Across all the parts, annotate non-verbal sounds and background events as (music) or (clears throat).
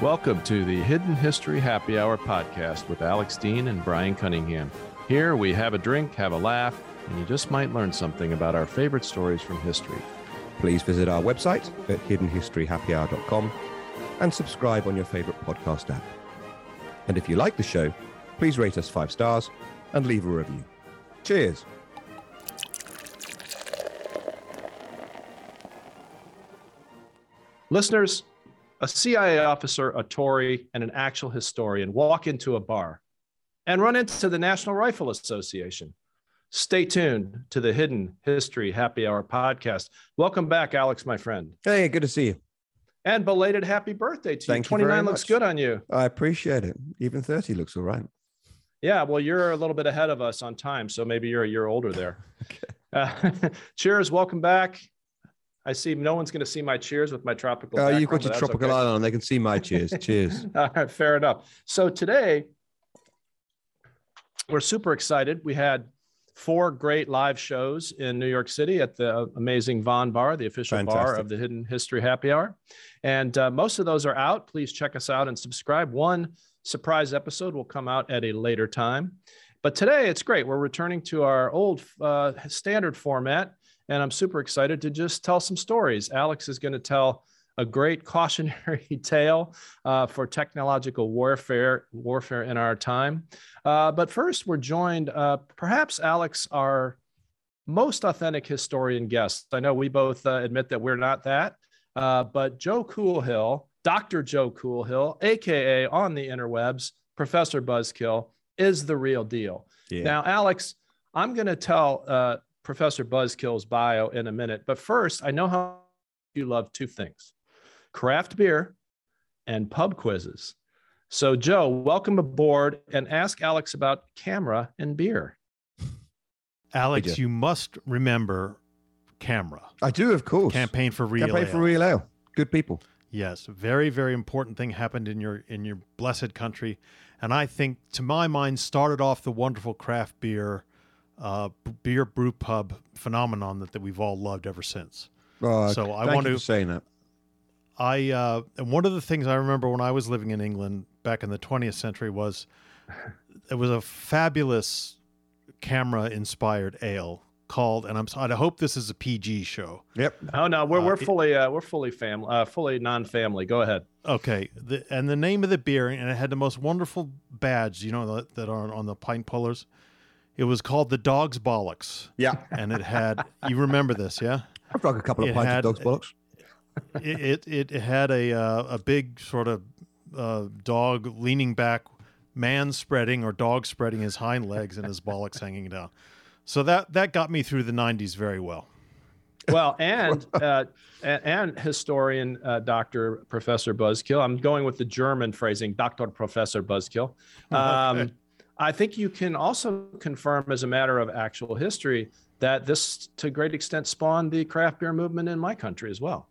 Welcome to the Hidden History Happy Hour podcast with Alex Dean and Bryan Cunningham. Here we have a drink, have a laugh, and you just might learn something about our favorite stories from history. Please visit our website at hiddenhistoryhappyhour.com and subscribe on your favorite podcast app. And if you like the show, please rate us five stars and leave a review. Cheers. Listeners, a CIA officer, a Tory, and an actual historian walk into a bar and run into the National Rifle Association. Stay tuned to the Hidden History Happy Hour podcast. Welcome back, Alex, my friend. Hey, good to see you. And belated happy birthday to Thank you. you very 29 looks much. good on you. I appreciate it. Even 30 looks all right. Yeah, well, you're a little bit ahead of us on time, so maybe you're a year older there. (laughs) uh, (laughs) cheers, welcome back. I see no one's going to see my cheers with my tropical. Oh, you've got your tropical okay. island on. They can see my cheers. (laughs) Cheers. All right, fair enough. So today, we're super excited. We had four great live shows in New York City at the amazing Von Bar, the official bar of the Hidden History Happy Hour. And uh, most of those are out. Please check us out and subscribe. One surprise episode will come out at a later time. But today it's great. We're returning to our old uh, standard format, and I'm super excited to just tell some stories. Alex is going to tell a great (laughs) cautionary tale uh, for technological warfare warfare in our time. Uh, but first, we're joined, uh, perhaps Alex, our most authentic historian guest. I know we both uh, admit that we're not that, uh, but Joe Coohill, Dr. Joe Coohill, aka on the interwebs, Professor Buzzkill, is the real deal. Yeah. Now, Alex, I'm going to tell uh, Professor Buzzkill's bio in a minute, but first, I know how you love two things craft beer and pub quizzes. So, Joe, welcome aboard and ask Alex about CAMRA and beer. Alex, Jeff. you must remember CAMRA. I do, of course. Campaign for real. Campaign for real ale. Good people. Yes, very very important thing happened in your in your blessed country, and I think to my mind started off the wonderful craft beer, uh, beer brew pub phenomenon that, that we've all loved ever since. Oh, So I thank want you to- for saying that. I uh, and one of the things I remember when I was living in England back in the 20th century was it was a fabulous CAMRA inspired ale called, and I'm so- I hope this is a PG show. Yep. Oh no, we're, Uh, we're fully uh, we're fully family, uh, fully non-family. Go ahead. Okay, the, and the name of the beer, and it had the most wonderful badge, you know, that, that are on the pint pullers. It was called the Dog's Bollocks, Yeah. and it had. you remember this, yeah? I've drunk a couple of It pints had- of dog's bollocks. It it, it had a uh, a big sort of uh, dog leaning back, man spreading or dog spreading his hind legs and his bollocks hanging down. So that that got me through the '90s very well. Well, and (laughs) uh, and, and historian uh, Dr. Professor Buzzkill. I'm going with the German phrasing, Dr. Professor Buzzkill. Um, Okay. I think you can also confirm, as a matter of actual history, that this, to a great extent, spawned the craft beer movement in my country as well.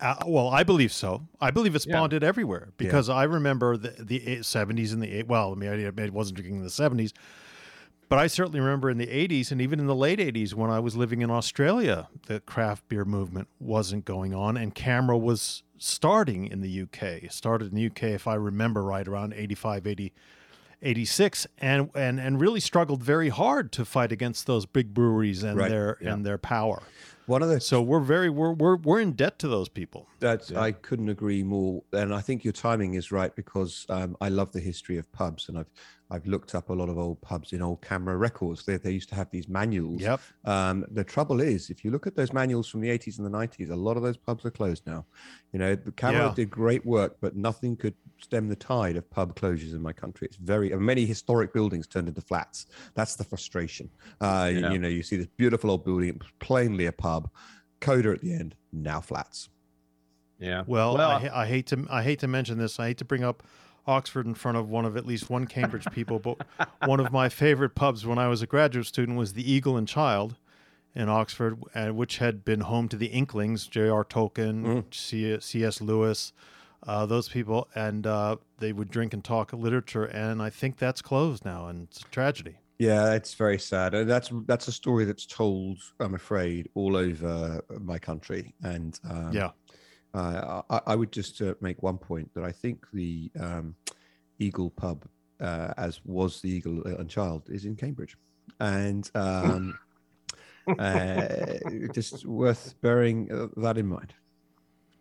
Uh, well, I believe so. I believe it Yeah. spawned it everywhere because I remember the the 70s and the eight. Well, I mean, I I wasn't drinking in the 70s, but I certainly remember in the 80s and even in the late 80s when I was living in Australia, the craft beer movement wasn't going on, and CAMRA was starting in the UK. It started in the UK, if I remember right, around 85, 80. 86 and, and and really struggled very hard to fight against those big breweries and Right, their yeah. and their power. One of the So we're very we're we're we're in debt to those people. That's Yeah. I couldn't agree more, and I think your timing is right because um, I love the history of pubs, and I've I've looked up a lot of old pubs in old CAMRA records. They they used to have these manuals. Yep. Um, the trouble is, if you look at those manuals from the 80s and the 90s, a lot of those pubs are closed now. You know, the CAMRA Yeah. did great work, but nothing could stem the tide of pub closures in my country. It's very many historic buildings turned into flats. That's the frustration. Uh, you- Yeah. You know, you see this beautiful old building, plainly a pub, coda at the end, now flats. Yeah. Well, Well, I, I hate to I hate to mention this. I hate to bring up Oxford in front of one of at least one Cambridge people, but (laughs) one of my favorite pubs when I was a graduate student was the Eagle and Child in Oxford, uh, which had been home to the Inklings, J.R. Tolkien, Mm. C.S. Lewis, uh, those people, and uh, they would drink and talk literature. And I think that's closed now, and it's a tragedy. Yeah, it's very sad. And that's that's a story that's told, I'm afraid, all over my country. And um, Yeah. Uh, I, I would just uh, make one point that I think the um, Eagle Pub, uh, as was the Eagle and Child, is in Cambridge, and um, (laughs) uh, just worth bearing uh, that in mind.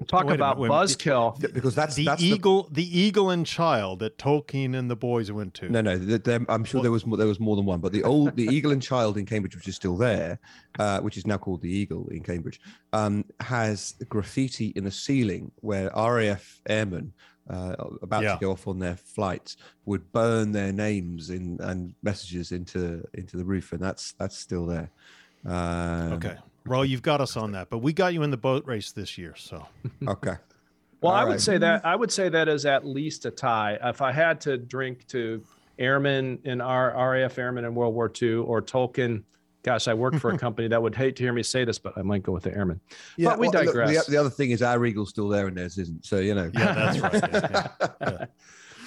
Talk Wait about minute, wait a minute. buzzkill. Because that's the that's eagle, the... eagle and child that Tolkien and the boys went to. No, no. th- there- I'm sure there was more, there was more than one, but the old the Eagle and Child in Cambridge, which is still there, uh, which is now called the Eagle in Cambridge, um, has graffiti in the ceiling where RAF airmen. Uh, about Yeah. to go off on their flights would burn their names in and messages into into the roof, and that's that's still there. Um, Okay. Well, you've got us on that, but we got you in the boat race this year, so (laughs) Okay. Well, I All would say that I would say that is at least a tie. If I had to drink to airmen in our RAF airmen in World War II or Tolkien, gosh, I work for a (laughs) company that would hate to hear me say this, but I might go with the airmen. But we well, look, digress. the, the other thing is our Eagle's still there and theirs isn't. So you know. yeah, that's right. yeah, yeah. (laughs)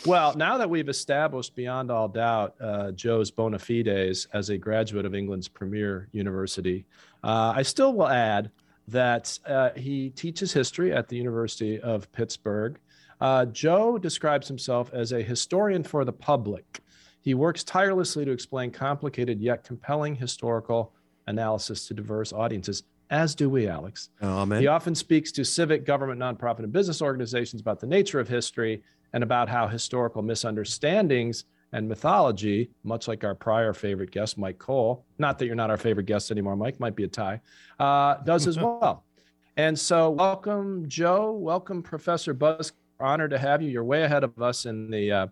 Well, now that we've established beyond all doubt uh, Joe's bona fides as a graduate of England's premier university, uh, I still will add that uh, he teaches history at the University of Pittsburgh. Uh, Joe describes himself as a historian for the public. He works tirelessly to explain complicated yet compelling historical analysis to diverse audiences, as do we, Alex. Amen. He often speaks to civic, government, nonprofit, and business organizations about the nature of history and about how historical misunderstandings and mythology, much like our prior favorite guest, Mike Cole, not that you're not our favorite guest anymore, Mike, might be a tie, uh, does as (laughs) well. And so, welcome, Joe. Welcome, Professor Buzz. Honored to have you. You're way ahead of us in the uh,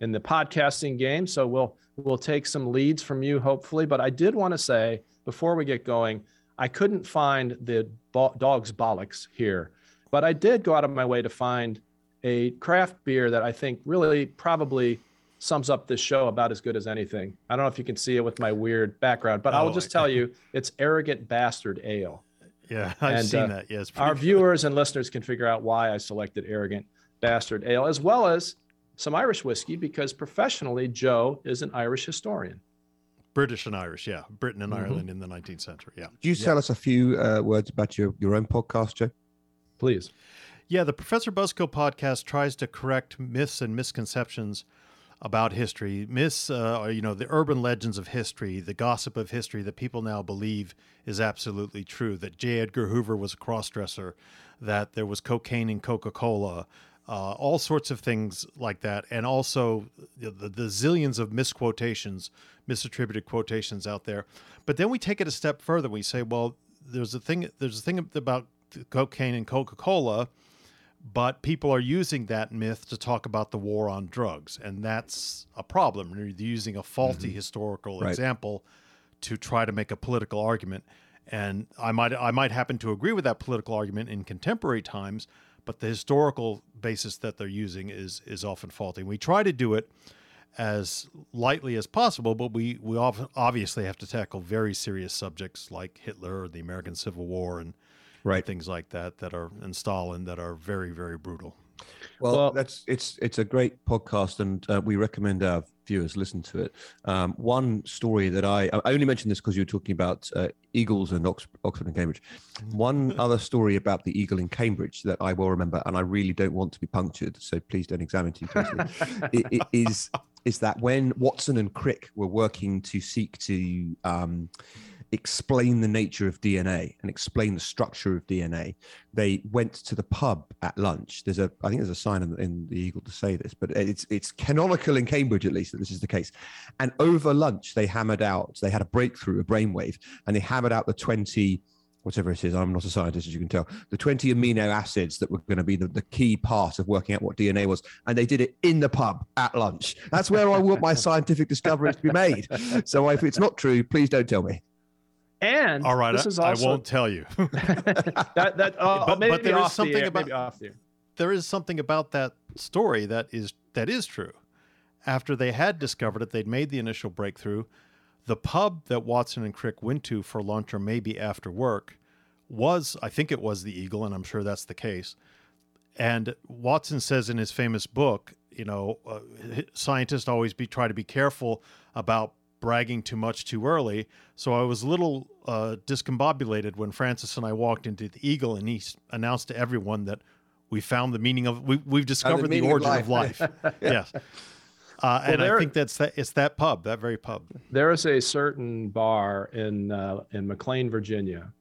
in the podcasting game. So we'll we'll take some leads from you, hopefully. But I did want to say before we get going, I couldn't find the bo- dog's bollocks here, but I did go out of my way to find a craft beer that I think really probably sums up this show about as good as anything. I don't know if you can see it with my weird background, but I will Oh, just tell (laughs) you it's Arrogant Bastard Ale. Yeah, I've And, seen uh, that. Yeah, Our pretty viewers and listeners can figure out why I selected Arrogant Bastard Ale, as well as some Irish whiskey, because professionally, Joe is an Irish historian. British and Irish. Yeah, Britain and Mhm. Ireland in the 19th century. Yeah. Do you tell us a few uh, words about your, your own podcast, Joe? Please. Yeah, the Professor Buzzkill podcast tries to correct myths and misconceptions about history. Myths, uh, you know, the urban legends of history, the gossip of history that people now believe is absolutely true. That J. Edgar Hoover was a crossdresser, that there was cocaine in Coca Cola, uh, all sorts of things like that, and also the, the, the zillions of misquotations, misattributed quotations out there. But then we take it a step further. We say, well, there's a thing. There's a thing about cocaine and Coca Cola but people are using that myth to talk about the war on drugs and that's a problem. They're using a faulty mm-hmm. historical Right. example to try to make a political argument. And i might i might happen to agree with that political argument in contemporary times but the historical basis that they're using is is often faulty. We try to do it as lightly as possible but we we ob- obviously have to tackle very serious subjects like hitler or the american civil war and Right. things like that that are in Stalin that are very very brutal. Well, Well- that's it's it's a great podcast, and uh, we recommend our viewers listen to it. Um, one story that I I only mentioned this because you were talking about uh, eagles and Ox- Oxford and Cambridge. One other story about the eagle in Cambridge that I will remember, and I really don't want to be punctured, so please don't examine too closely. (laughs) i- i- is is that when Watson and Crick were working to seek to um, explain the nature of DNA and explain the structure of DNA, they went to the pub at lunch. There's a, I think there's a sign in, in the Eagle to say this, but it's it's canonical in Cambridge at least that this is the case. And over lunch, they hammered out. They had a breakthrough, a brainwave, and they hammered out the twenty. Whatever it is, I'm not a scientist, as you can tell. The 20 amino acids that were going to be the, the key part of working out what DNA was. And they did it in the pub at lunch. That's where I want my scientific discoveries to be made. So if it's not true, please don't tell me. And All right, this I, is I won't tell you. (laughs) that that (laughs) uh, But- maybe but there is the something air, about- the there is something about that story that is that is true. After they had discovered it, they'd made the initial breakthrough. The pub that Watson and Crick went to for lunch or maybe after work was, I think it was the Eagle, and I'm sure that's the case. And Watson says in his famous book, you know, uh, scientists always be try to be careful about bragging too much too early. So I was a little uh, discombobulated when Francis and I walked into the Eagle, and he announced to everyone that we found the meaning of we, we've discovered the, the origin of life. Of life. (laughs) yes. Uh, well, and there, I think that's that. It's that pub, that very pub. There is a certain bar in uh, in McLean, Virginia,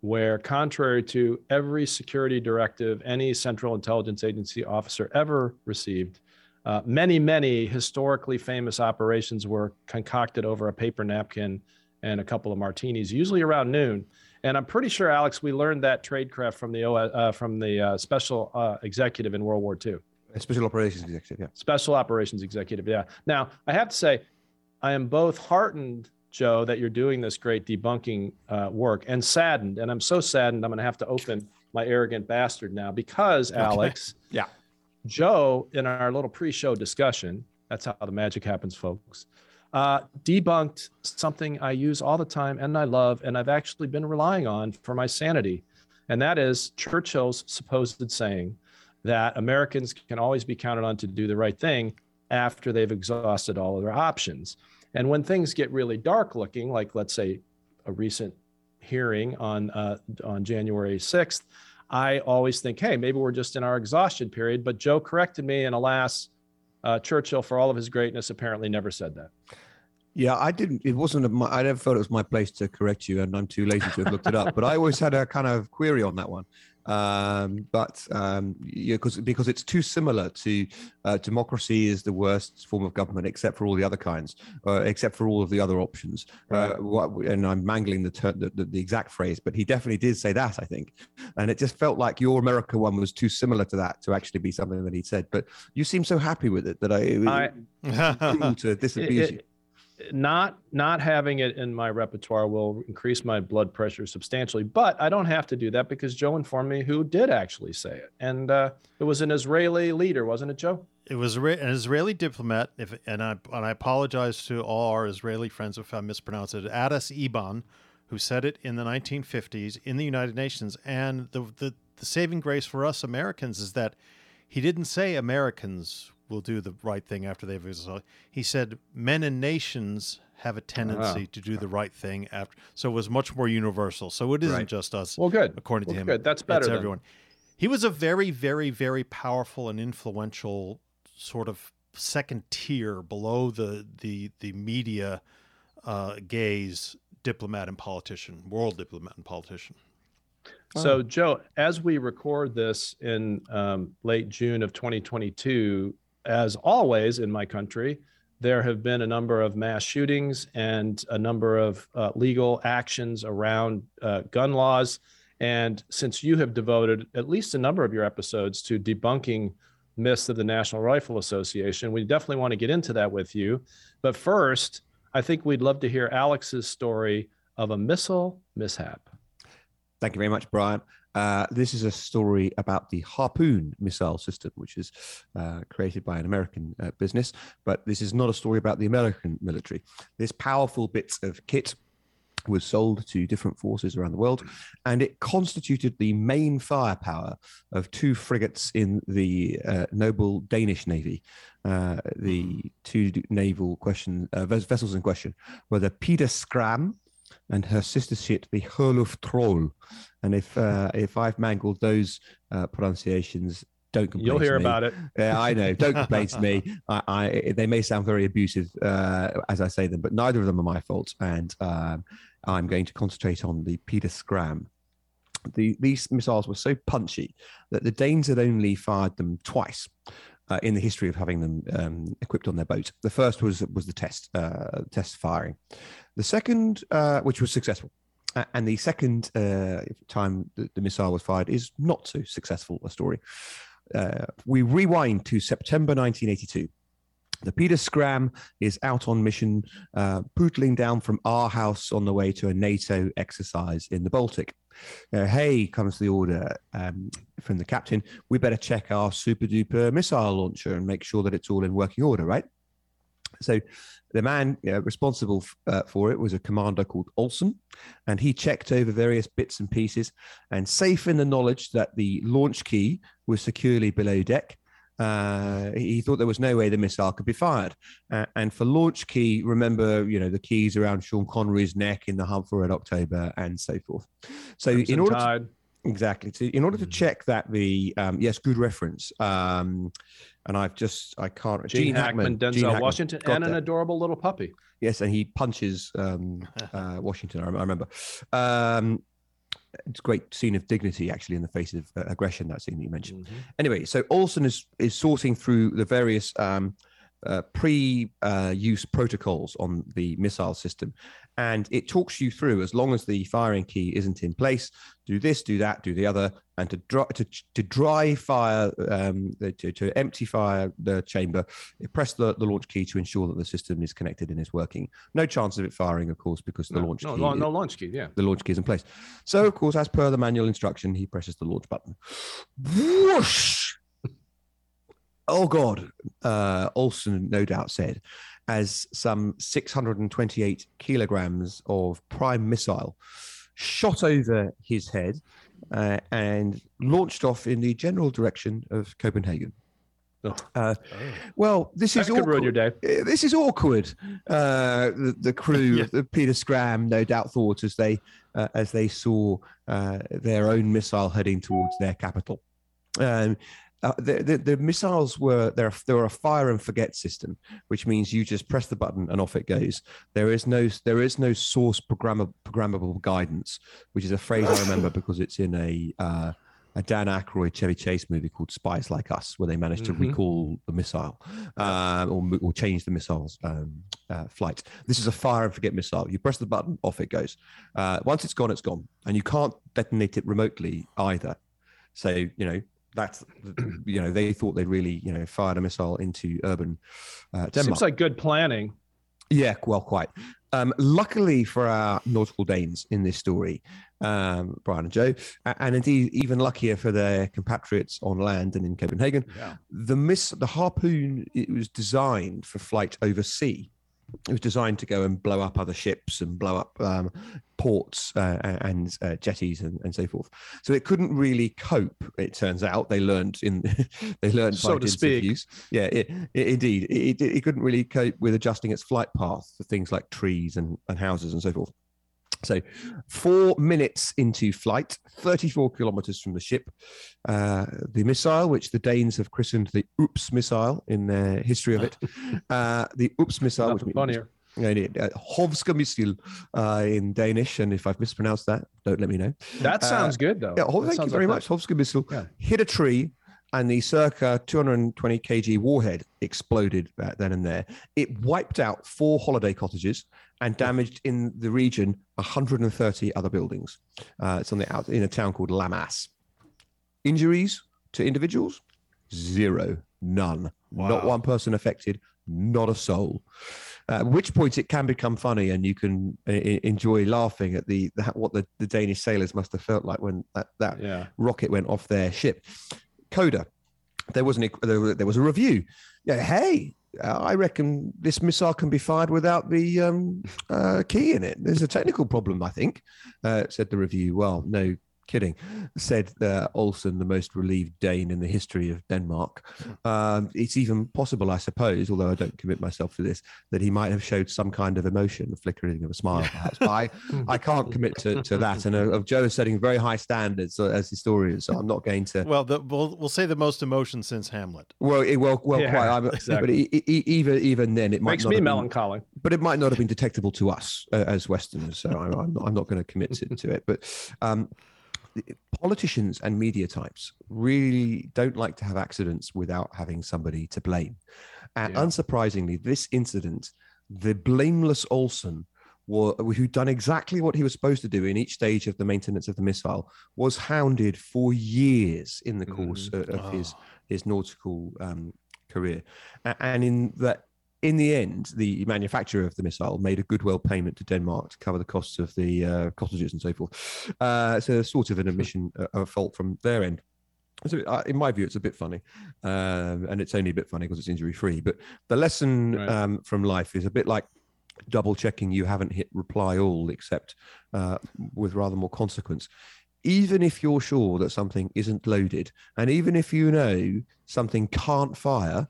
where, contrary to every security directive any Central Intelligence Agency officer ever received, uh, many, many historically famous operations were concocted over a paper napkin and a couple of martinis, usually around noon. And I'm pretty sure, Alex, we learned that tradecraft from the uh, from the uh, special uh, executive in World War II. Special operations executive, yeah. Special operations executive, yeah. Now, I have to say, I am both heartened, Joe, that you're doing this great debunking uh, work, and saddened. And I'm so saddened, I'm going to have to open my arrogant bastard now because, okay. Alex, yeah, Joe, in our little pre-show discussion, that's how the magic happens, folks. Uh, debunked something I use all the time and I love, and I've actually been relying on for my sanity, and that is Churchill's supposed saying that Americans can always be counted on to do the right thing after they've exhausted all of their options. And when things get really dark looking, like let's say a recent hearing on uh, on January 6th, I always think, hey, maybe we're just in our exhaustion period. But Joe corrected me, and alas, uh, Churchill, for all of his greatness, apparently never said that. Yeah, I didn't. It wasn't. A, I never felt it was my place to correct you, and I'm too lazy to have looked it up. But I always had a kind of query on that one um, but um, yeah, because because it's too similar to uh, democracy is the worst form of government except for all the other kinds, uh, except for all of the other options. Uh, what, and I'm mangling the, ter- the, the, the exact phrase, but he definitely did say that I think, and it just felt like your America one was too similar to that to actually be something that he said. But you seem so happy with it that I, (laughs) (laughs) it, I to disabuse you not not having it in my repertoire will increase my blood pressure substantially but i don't have to do that because joe informed me who did actually say it. And uh, it was an israeli leader wasn't it joe? It was an israeli diplomat if, and, I, and i apologize to all our israeli friends if i mispronounce it Adis Eban who said it in the 1950s in the united nations. And the, the, the saving grace for us americans is that he didn't say americans will do the right thing after they've exhausted. He said men and nations have a tendency to do the right thing after. So it was much more universal. So it isn't right. just us. Well, good. According well, to him, good. That's better. It's everyone. He was a very, very, very powerful and influential sort of second tier below the the the media uh, gaze diplomat and politician, world diplomat and politician. So, Joe, as we record this in um, late June of 2022, as always in my country, there have been a number of mass shootings and a number of uh, legal actions around uh, gun laws. And since you have devoted at least a number of your episodes to debunking myths of the National Rifle Association, we definitely want to get into that with you. But first, I think we'd love to hear Alex's story of a missile mishap. Thank you very much, Bryan. Uh, this is a story about the Harpoon missile system, which is uh, created by an American uh, business. But this is not a story about the American military. This powerful bit of kit was sold to different forces around the world, and it constituted the main firepower of two frigates in the uh, noble Danish Navy. Uh, the two naval question uh, vessels in question were the Peder Skram and her sister ship, the Herluf Troll. And if uh, if I've mangled those uh, pronunciations, don't complain. You'll hear about it. Yeah, I know. Don't complain to me. (laughs) I, I, they may sound very abusive uh, as I say them, but neither of them are my fault. And um, I'm going to concentrate on the Peder Skram. The, these missiles were so punchy that the Danes had only fired them twice. Uh, in the history of having them um, equipped on their boat. The first was was the test uh, test firing. The second, uh, which was successful, and the second uh, time the, the, missile was fired is not so successful a story. Uh, we rewind to September 1982. The Peder Skram is out on mission, uh, pootling down from Aarhus on the way to a NATO exercise in the Baltic. Uh, hey, comes the order um, from the captain. We better check our super duper missile launcher and make sure that it's all in working order, right? So the man uh, responsible f- uh, for it was a commander called Olson, and he checked over various bits and pieces. And safe in the knowledge that the launch key was securely below deck, Uh, he thought there was no way the missile could be fired. Uh, and for launch key, remember, you know, the keys around Sean Connery's neck in the hunt for Red October and so forth. So Crimson in order to, exactly, so in order to Mhm. check that the um, yes, good reference. Um, and I've just I can't Gene, Hackman, Gene Denzel Hackman. Washington, and an adorable little puppy. Yes, and he punches um, (laughs) uh, Washington. I, remember. Um, it's a great scene of dignity, actually, in the face of uh, aggression. That scene that you mentioned. Mhm. Anyway, so Olson is is sorting through the various um, uh, pre-use protocols on the missile system, and it talks you through as long as the firing key isn't in place, do this, do that, do the other, and to dry to, to dry fire, um, to, to empty fire the chamber, press the, the launch key to ensure that the system is connected and is working. No chance of it firing, of course, because the No, launch no, key no, no launch key. Yeah. the launch key is in place. So, of course, as per the manual instruction, he presses the launch button. Whoosh! Oh God! Uh, Olson no doubt said, as some 628 kilograms of prime missile shot over his head uh, and launched off in the general direction of Copenhagen. Oh. Uh, well, this That is awkward. Uh, this is awkward. Uh, the, the crew, (laughs) Yeah. the Peder Skram, no doubt thought as they uh, as they saw uh, their own missile heading towards their capital. Um, uh, the, the, the missiles were there. They were a fire and forget system, which means you just press the button and off it goes. There is no there is no source programmable programmable guidance, which is a phrase I remember because it's in a uh, a Dan Aykroyd Chevy Chase movie called Spies Like Us, where they managed to Mhm. recall the missile um, or, or change the missile's um, uh, flight. This is a fire and forget missile. You press the button, off it goes. Uh, once it's gone, it's gone, and you can't detonate it remotely either. So you know that's you know they thought they'd really you know fired a missile into urban uh, Denmark. Seems like good planning. Yeah, well, quite. Um, luckily for our nautical Danes in this story, um, Bryan and Joe, and indeed even luckier for their compatriots on land and in Copenhagen, Yeah. the miss the harpoon it was designed for flight over sea. It was designed to go and blow up other ships and blow up um, ports uh, and uh, jetties and, and so forth. So it couldn't really cope. It turns out they learned in (laughs) they learned So by to speak. use. Yeah, it, it, indeed, it, it, it couldn't really cope with adjusting its flight path for things like trees and, and houses and so forth. So, four minutes into flight, 34 kilometers from the ship, uh, the missile, which the Danes have christened the Oops missile in their history of it, (laughs) uh, the Oops missile, which Nothing means funnier. uh, Hovska uh, in Danish, and if I've mispronounced that, don't let me know. That Uh, sounds good though. Yeah, oh, thank you very like much. Hovska Yeah. hit a tree, and the circa 220 kg warhead exploded uh, then and there. It wiped out four holiday cottages and damaged in the region 130 other buildings. Uh, it's on the out in a town called Lamas. Injuries to individuals? Zero, none. Not one person affected. Not a soul. At which point it can become funny, and you can uh, enjoy laughing at the, the what the, the Danish sailors must have felt like when that, that that. Yeah. rocket went off their ship. Coda, there was an there was, a review. Yeah, hey, uh, I reckon this missile can be fired without the um, uh, key in it. There's a technical problem, I think," uh, said the review. Well, no kidding, said uh, Olsen, the most relieved Dane in the history of Denmark. Um, it's even possible, I suppose, although I don't commit myself to this, that he might have showed some kind of emotion, the flickering of a smile, perhaps. But I, I can't commit to, to that. And uh, of Joe is setting very high standards uh, as historian, so I'm not going to. Well, the, we'll we'll say the most emotion since Hamlet. Well, it, well, well, Yeah, quite. I'm, But exactly. e- e- even even then, it might Makes not me have been- melancholy. but it might not have been detectable to us uh, as Westerners. So I, I'm not, I'm not going to commit to, to it. But um, politicians and media types really don't like to have accidents without having somebody to blame. And Yeah. unsurprisingly, this incident, the blameless Olson, who'd done exactly what he was supposed to do in each stage of the maintenance of the missile, was hounded for years in the course of, of his Oh. his nautical um, career, and in that. In the end, the manufacturer of the missile made a goodwill payment to Denmark to cover the costs of the uh, cottages and so forth. Uh, so, sort of an admission uh, of fault from their end. So, uh, in my view, it's a bit funny, um, and it's only a bit funny because it's injury free. But the lesson Right. um, from life is a bit like double checking you haven't hit reply all, except uh, with rather more consequence. even if you're sure that something isn't loaded, and even if you know something can't fire,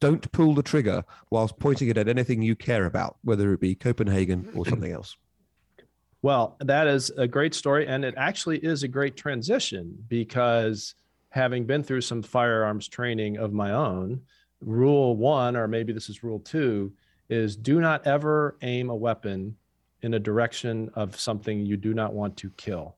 don't pull the trigger whilst pointing it at anything you care about, whether it be Copenhagen or (clears throat) something else. Well, that is a great story. And it actually is a great transition because having been through some firearms training of my own, rule one, or maybe this is rule two, is do not ever aim a weapon in a direction of something you do not want to kill,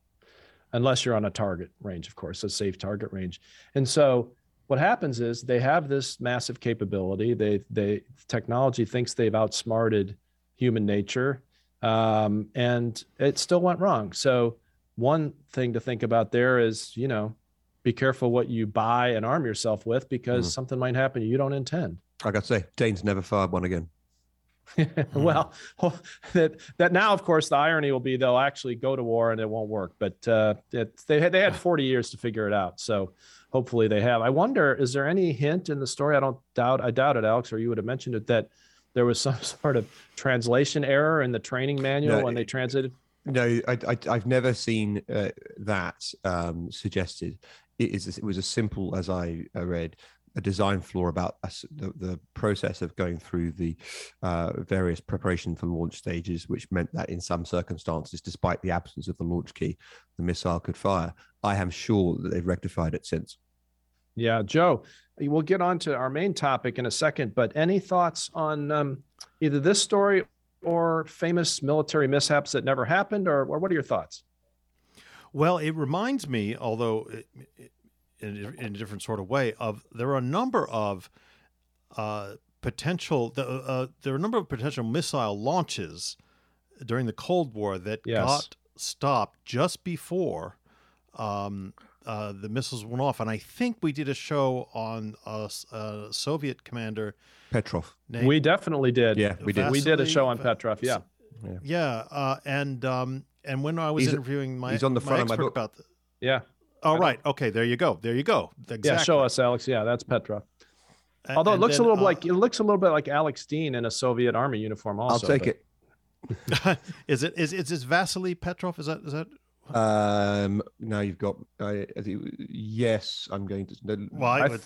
unless you're on a target range, of course, a safe target range. And so what happens is they have this massive capability. They they technology thinks they've outsmarted human nature, um, and it still went wrong. So one thing to think about there is, you know, be careful what you buy and arm yourself with because mm-hmm. something might happen you don't intend. I got to say, Dane's never fired one again. (laughs) well, (laughs) that that now, of course, the irony will be they'll actually go to war and it won't work. But uh, it, they had they had (sighs) 40 years to figure it out. So hopefully they have. I wonder, is there any hint in the story? I don't doubt, I doubt it, Alex, or you would have mentioned it that there was (laughs) some sort of translation error in the training manual no, when they translated. No, I, I, have never seen uh, that um, suggested. It is. It was as simple as I read a design flaw about the, the process of going through the uh, various preparation for launch stages, which meant that in some circumstances, despite the absence of the launch key, the missile could fire. I am sure that they've rectified it since. Yeah, Joe, we'll get on to our main topic in a second, but any thoughts on um, either this story or famous military mishaps that never happened, or, or what are your thoughts? Well, it reminds me, although it, in, in a different sort of way of there are a number of uh, potential uh, there are a number of potential missile launches during the Cold War that yes. got stopped just before um, uh, the missiles went off. And I think we did a show on a, a Soviet commander Petrov. Named, we definitely did. Yeah, we did. we did a show on Petrov. Yeah. Yeah, yeah uh, and um, and when I was he's, interviewing my he's on the front of my book about the, yeah Oh, right. Okay, there you go. There you go. Exactly. Yeah, show us, Alex. Yeah, that's Petrov. Although it looks then, a little uh, like it looks a little bit like Alex Dean in a Soviet army uniform. Also, I'll take but... it. (laughs) is it is is this Vasily Petrov? Is that is that? Um, now you've got. Uh, yes, I'm going to. Well, I, would,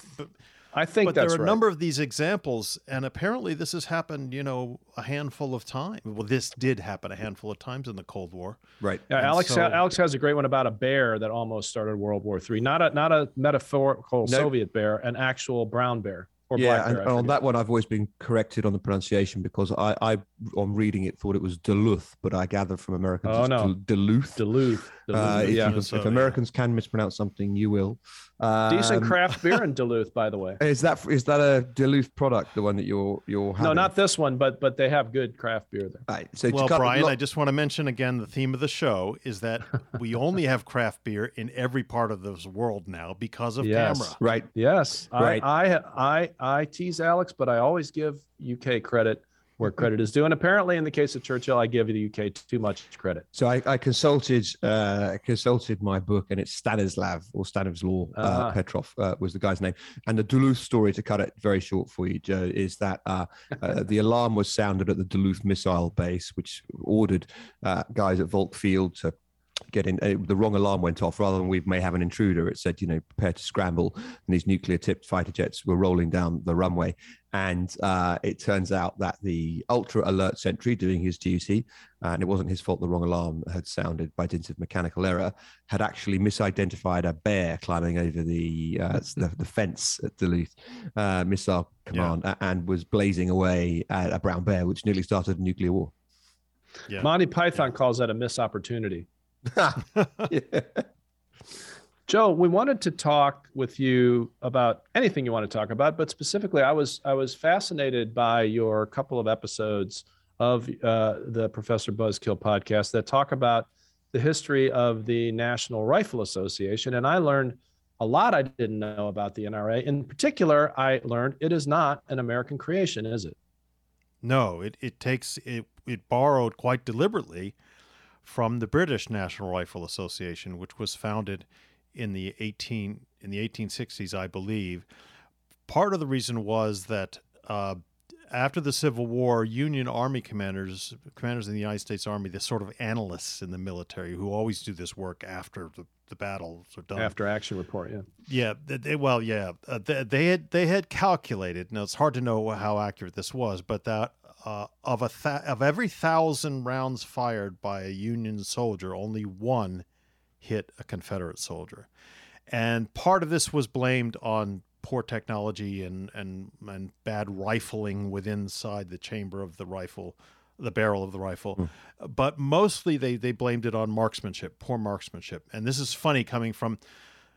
I think but there are a right. number of these examples, and apparently this has happened, you know, a handful of times. Well, this did happen a handful of times in the Cold War. Right. Yeah, Alex. So, Alex has a great one about a bear that almost started World War Three. Not a not a metaphorical Soviet bear, an actual brown bear. Or yeah, and, and on that one, I've always been corrected on the pronunciation because I, I, on reading it, thought it was Duluth, but I gather from Americans oh, no. Duluth. Duluth. Duluth. Uh, yeah. If, if, Americans can mispronounce something, you will. Um, Decent craft beer in (laughs) Duluth, by the way. Is that is that a Duluth product? The one that you're you're having? No, not this one, but but they have good craft beer there. Right. So well, Bryan, I just want to mention again the theme of the show is that (laughs) we only have craft beer in every part of this world now because of yes. CAMRA. Right. Yes. Right. I, I I I tease Alex, but I always give UK credit where credit is due. And apparently, in the case of Churchill, I give the UK too much credit. So I, I consulted uh, consulted my book, and it's Stanislav or Stanislaw uh, uh-huh. Petrov uh, was the guy's name. And the Duluth story, to cut it very short for you, Joe, is that uh, uh, (laughs) the alarm was sounded at the Duluth missile base, which ordered uh, guys at Volk Field to get in. Uh, the wrong alarm went off. Rather than we may have an intruder, it said, you know, prepare to scramble. And these nuclear tipped fighter jets were rolling down the runway. And uh, it turns out that the ultra alert sentry doing his duty, and it wasn't his fault the wrong alarm had sounded by dint of mechanical error, had actually misidentified a bear climbing over the uh, (laughs) the, the, fence at Duluth uh, Missile Command yeah. and was blazing away at a brown bear, which nearly started a nuclear war. Yeah. Monty Python yeah. calls that a missed opportunity. (laughs) yeah. Joe, we wanted to talk with you about anything you want to talk about, but specifically, I was I was fascinated by your couple of episodes of uh, the Professor Buzzkill podcast that talk about the history of the National Rifle Association, and I learned a lot I didn't know about the NRA. In particular, I learned it is not an American creation, is it? No, it, it takes it it borrowed quite deliberately from the British National Rifle Association, which was founded in the 18 in the 1860s, I believe. Part of the reason was that uh, after the Civil War, Union Army commanders, commanders in the United States Army, the sort of analysts in the military who always do this work after the, the battles are done. After action report, yeah. Yeah, they, well, yeah, uh, they, they, had they had calculated. Now it's hard to know how accurate this was, but that uh, of a th- of every thousand rounds fired by a Union soldier, only one hit a Confederate soldier, and part of this was blamed on poor technology and and and bad rifling within inside the chamber of the rifle the barrel of the rifle. Mm. but mostly they they blamed it on marksmanship poor marksmanship. And this is funny coming from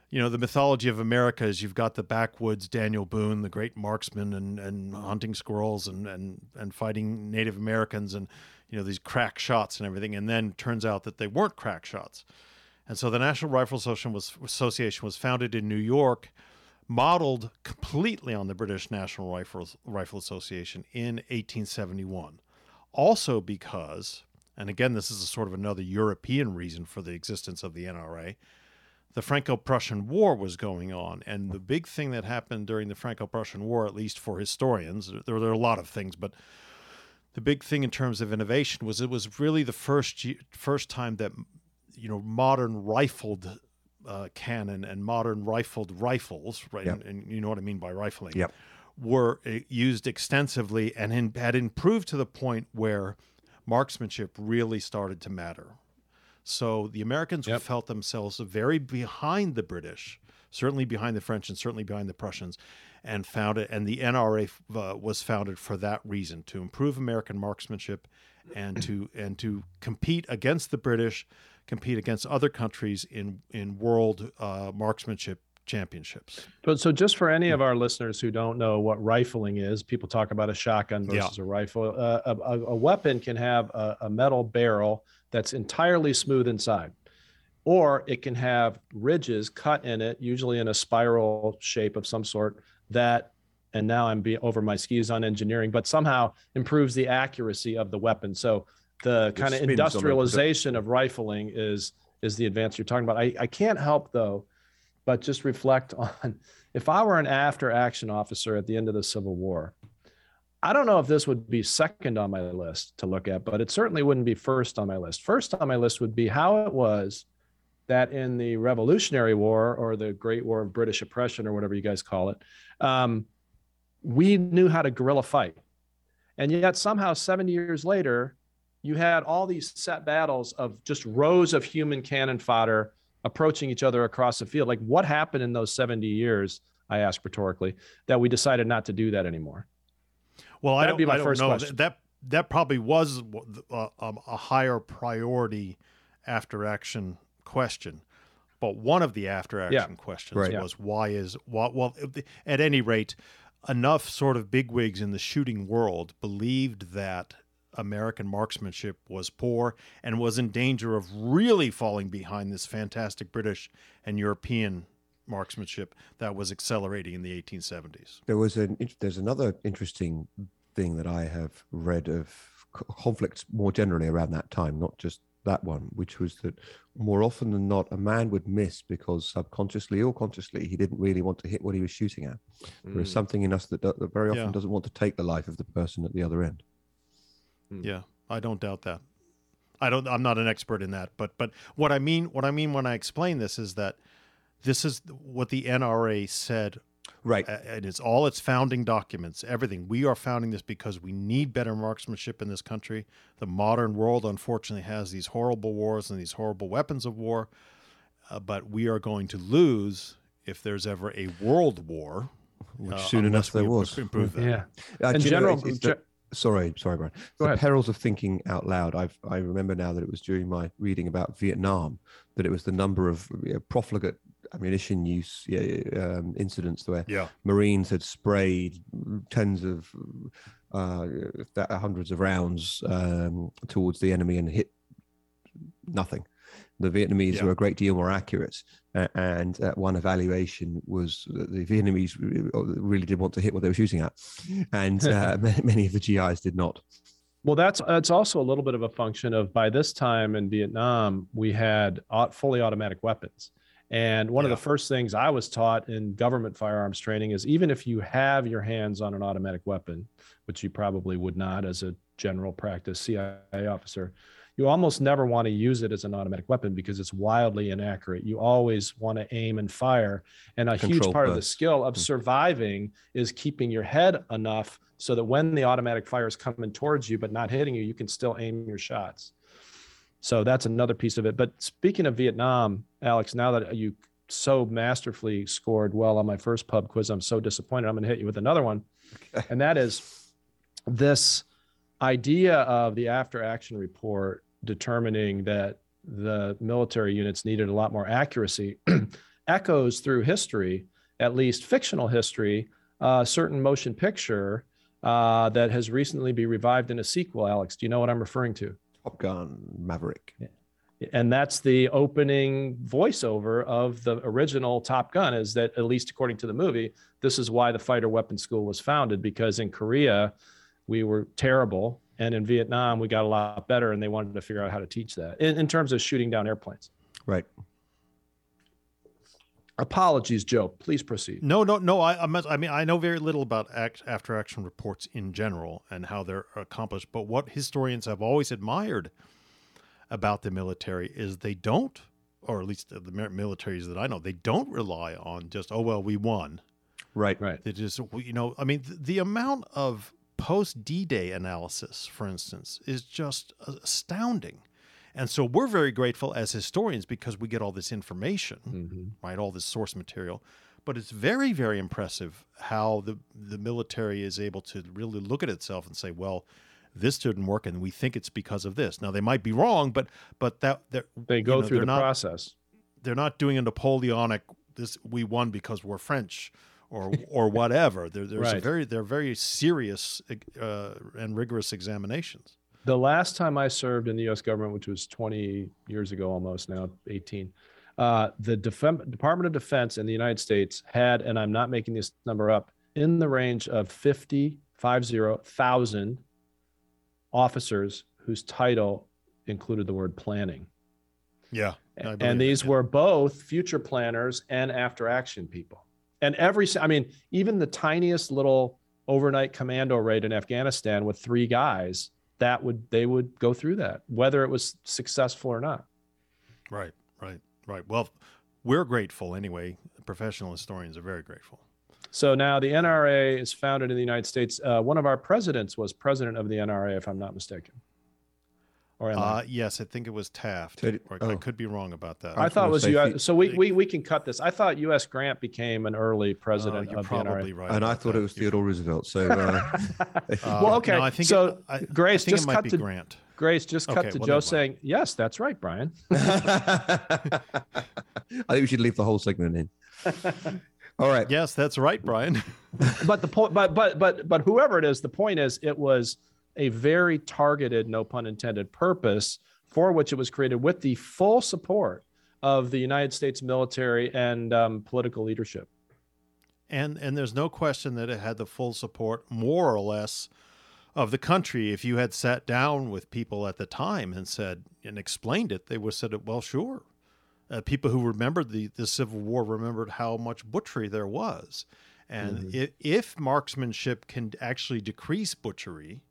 you know the mythology of america is you've got the backwoods daniel boone the great marksman and and hunting squirrels and and and fighting native americans and you know these crack shots and everything and then turns out that they weren't crack shots and so the national rifle association was, association was founded in new york modeled completely on the British National Rifle, Rifle Association in 1871. Also, because, and again, this is a sort of another European reason for the existence of the NRA, the Franco Prussian War was going on. And the big thing that happened during the Franco Prussian War, at least for historians, there, there are a lot of things, but the big thing in terms of innovation was it was really the first first time that you know modern rifled uh, cannon and modern rifled rifles, right? Yep. And, and, you know what I mean by rifling. Yep. Were uh, used extensively and in, had improved to the point where marksmanship really started to matter. So the Americans yep. felt themselves very behind the British, certainly behind the French and certainly behind the Prussians, and found it. And the NRA uh, was founded for that reason to improve American marksmanship and to (clears throat) and to compete against the British compete against other countries in in world uh, marksmanship championships. But so, just for any of our listeners who don't know what rifling is, people talk about a shotgun versus yeah. a rifle. Uh, a, a, weapon can have a, a, metal barrel that's entirely smooth inside, or it can have ridges cut in it, usually in a spiral shape of some sort. That, and now I'm be, over my skis on engineering, but somehow improves the accuracy of the weapon. So the kind of industrialization of rifling is is the advance you're talking about. I, I can't help though, but just reflect (laughs) on if I were an after action officer at the end of the Civil War, I don't know if this would be second on my list to look at, but it certainly wouldn't be first on my list. First on my list would be how it was that in the Revolutionary War or the Great War of British Oppression or whatever you guys call it, um, we knew how to guerrilla fight. And yet somehow 70 years later, you had all these set battles of just rows of human cannon fodder approaching each other across the field. Like, what happened in those 70 years? I ask rhetorically that we decided not to do that anymore. Well, That'd I don't, be my I don't first know. Question. That that probably was a, uh, um, a higher priority after action question. But one of the after action yeah. questions right. was why is well, well at any rate enough sort of bigwigs in the shooting world believed that American marksmanship was poor and was in danger of really falling behind this fantastic British and European marksmanship that was accelerating in the 1870s. There was an there's another interesting thing that I have read of conflicts more generally around that time, not just that one, which was that more often than not, a man would miss because subconsciously or consciously he didn't really want to hit what he was shooting at. Mm. There is something in us that, that very often yeah. doesn't want to take the life of the person at the other end. Hmm. Yeah, I don't doubt that. I don't. I'm not an expert in that, but but what I mean, what I mean when I explain this is that this is what the NRA said. Right, and it's all its founding documents, everything. We are founding this because we need better marksmanship in this country. The modern world, unfortunately, has these horrible wars and these horrible weapons of war, uh, but we are going to lose if there's ever a world war. Which uh, soon enough there was. Improve that. Yeah. Uh, in general, know, sorry, sorry, Bryan. Go the ahead. perils of thinking out loud. I've, I remember now that it was during my reading about Vietnam that it was the number of you know, profligate ammunition use yeah, um, incidents where yeah. Marines had sprayed tens of uh, hundreds of rounds um, towards the enemy and hit nothing. The Vietnamese yeah. were a great deal more accurate, uh, and uh, one evaluation was that the Vietnamese really did want to hit what they were shooting at, and uh, (laughs) many of the GIs did not. Well, that's that's also a little bit of a function of by this time in Vietnam we had fully automatic weapons, And one Yeah. of the first things I was taught in government firearms training is even if you have your hands on an automatic weapon, which you probably would not as a general practice CIA officer, you almost never want to use it as an automatic weapon because it's wildly inaccurate. You always want to aim and fire. And a huge Controlled part of the skill of Mm. surviving is keeping your head enough so that when the automatic fire is coming towards you but not hitting you, you can still aim your shots. So that's another piece of it. But speaking of Vietnam, Alex, now that you so masterfully scored well on my first pub quiz, I'm so disappointed. I'm going to hit you with another one. And that is this idea of the after action report determining that the military units needed a lot more accuracy (clears throat) echoes through history, at least fictional history, a certain motion picture uh, that has recently been revived in a sequel. Alex, do you know what I'm referring to? Top Gun Maverick. and that's the opening voiceover of the original top gun is that at least according to the movie this is why the fighter weapons school was founded because in korea we were terrible and in vietnam we got a lot better and they wanted to figure out how to teach that in, in terms of shooting down airplanes Right. Apologies joe please proceed No, no, no. I, I, must, I mean, I know very little about act, after action reports in general and how they're accomplished. But what historians have always admired about the military is they don't, or at least the militaries that I know, they don't rely on just oh well we won. Right. right They just you know, I mean, th- the amount of post D Day analysis, for instance, is just astounding. And so we're very grateful as historians because we get all this information Mhm. right? All this source material. But it's very, very impressive how the the military is able to really look at itself and say, well, this didn't work, and we think it's because of this. Now they might be wrong, but but that they go you know, through the not, process They're not doing a Napoleonic. This we won because we're French, or or whatever. There, there's a Right. very they're very serious uh, and rigorous examinations. The last time I served in the U.S. government, which was 20 years ago, almost now 18, uh, the Defem- Department of Defense in the United States had, and I'm not making this number up, in the range of 50, 50,000 officers whose title included the word planning. Yeah, and that, these yeah. were both future planners and after action people. And every, I mean, even the tiniest little overnight commando raid in Afghanistan with three guys, that would, they would go through that, whether it was successful or not. right, right, right. Well, we're grateful anyway. Professional historians are very grateful. So now the NRA is founded in the United States. Uh, one of our presidents was president of the NRA, if I'm not mistaken. Or am I? Uh, yes, I think it was Taft. Teddy- Or I oh. could be wrong about that. I was thought it was say U.S. fe- So we, we we can cut this. I thought U.S. Grant became an early Uh, president you're of the NRA. probably right. And I thought that. it was Theodore Roosevelt. So uh, Uh, (laughs) (laughs) Well, okay, no, I think so, it, I, Grace, I think just it might cut be to- Grant. Grace just cut Okay, to well, Joe never mind. saying, "Yes, that's right, Bryan." (laughs) I think we should leave the whole segment in. All right. Yes, that's right, Bryan. but the point, but but but but whoever it is, the point is, it was a very targeted, no pun intended, purpose for which it was created, with the full support of the United States military and um, political leadership. and and there's no question that it had the full support, more or less, of the country. If you had sat down with people at the time and said and explained it, they would have said, "Well, sure." Uh, people who remembered the, the Civil War remembered how much butchery there was. And Mhm. if, if marksmanship can actually decrease butchery,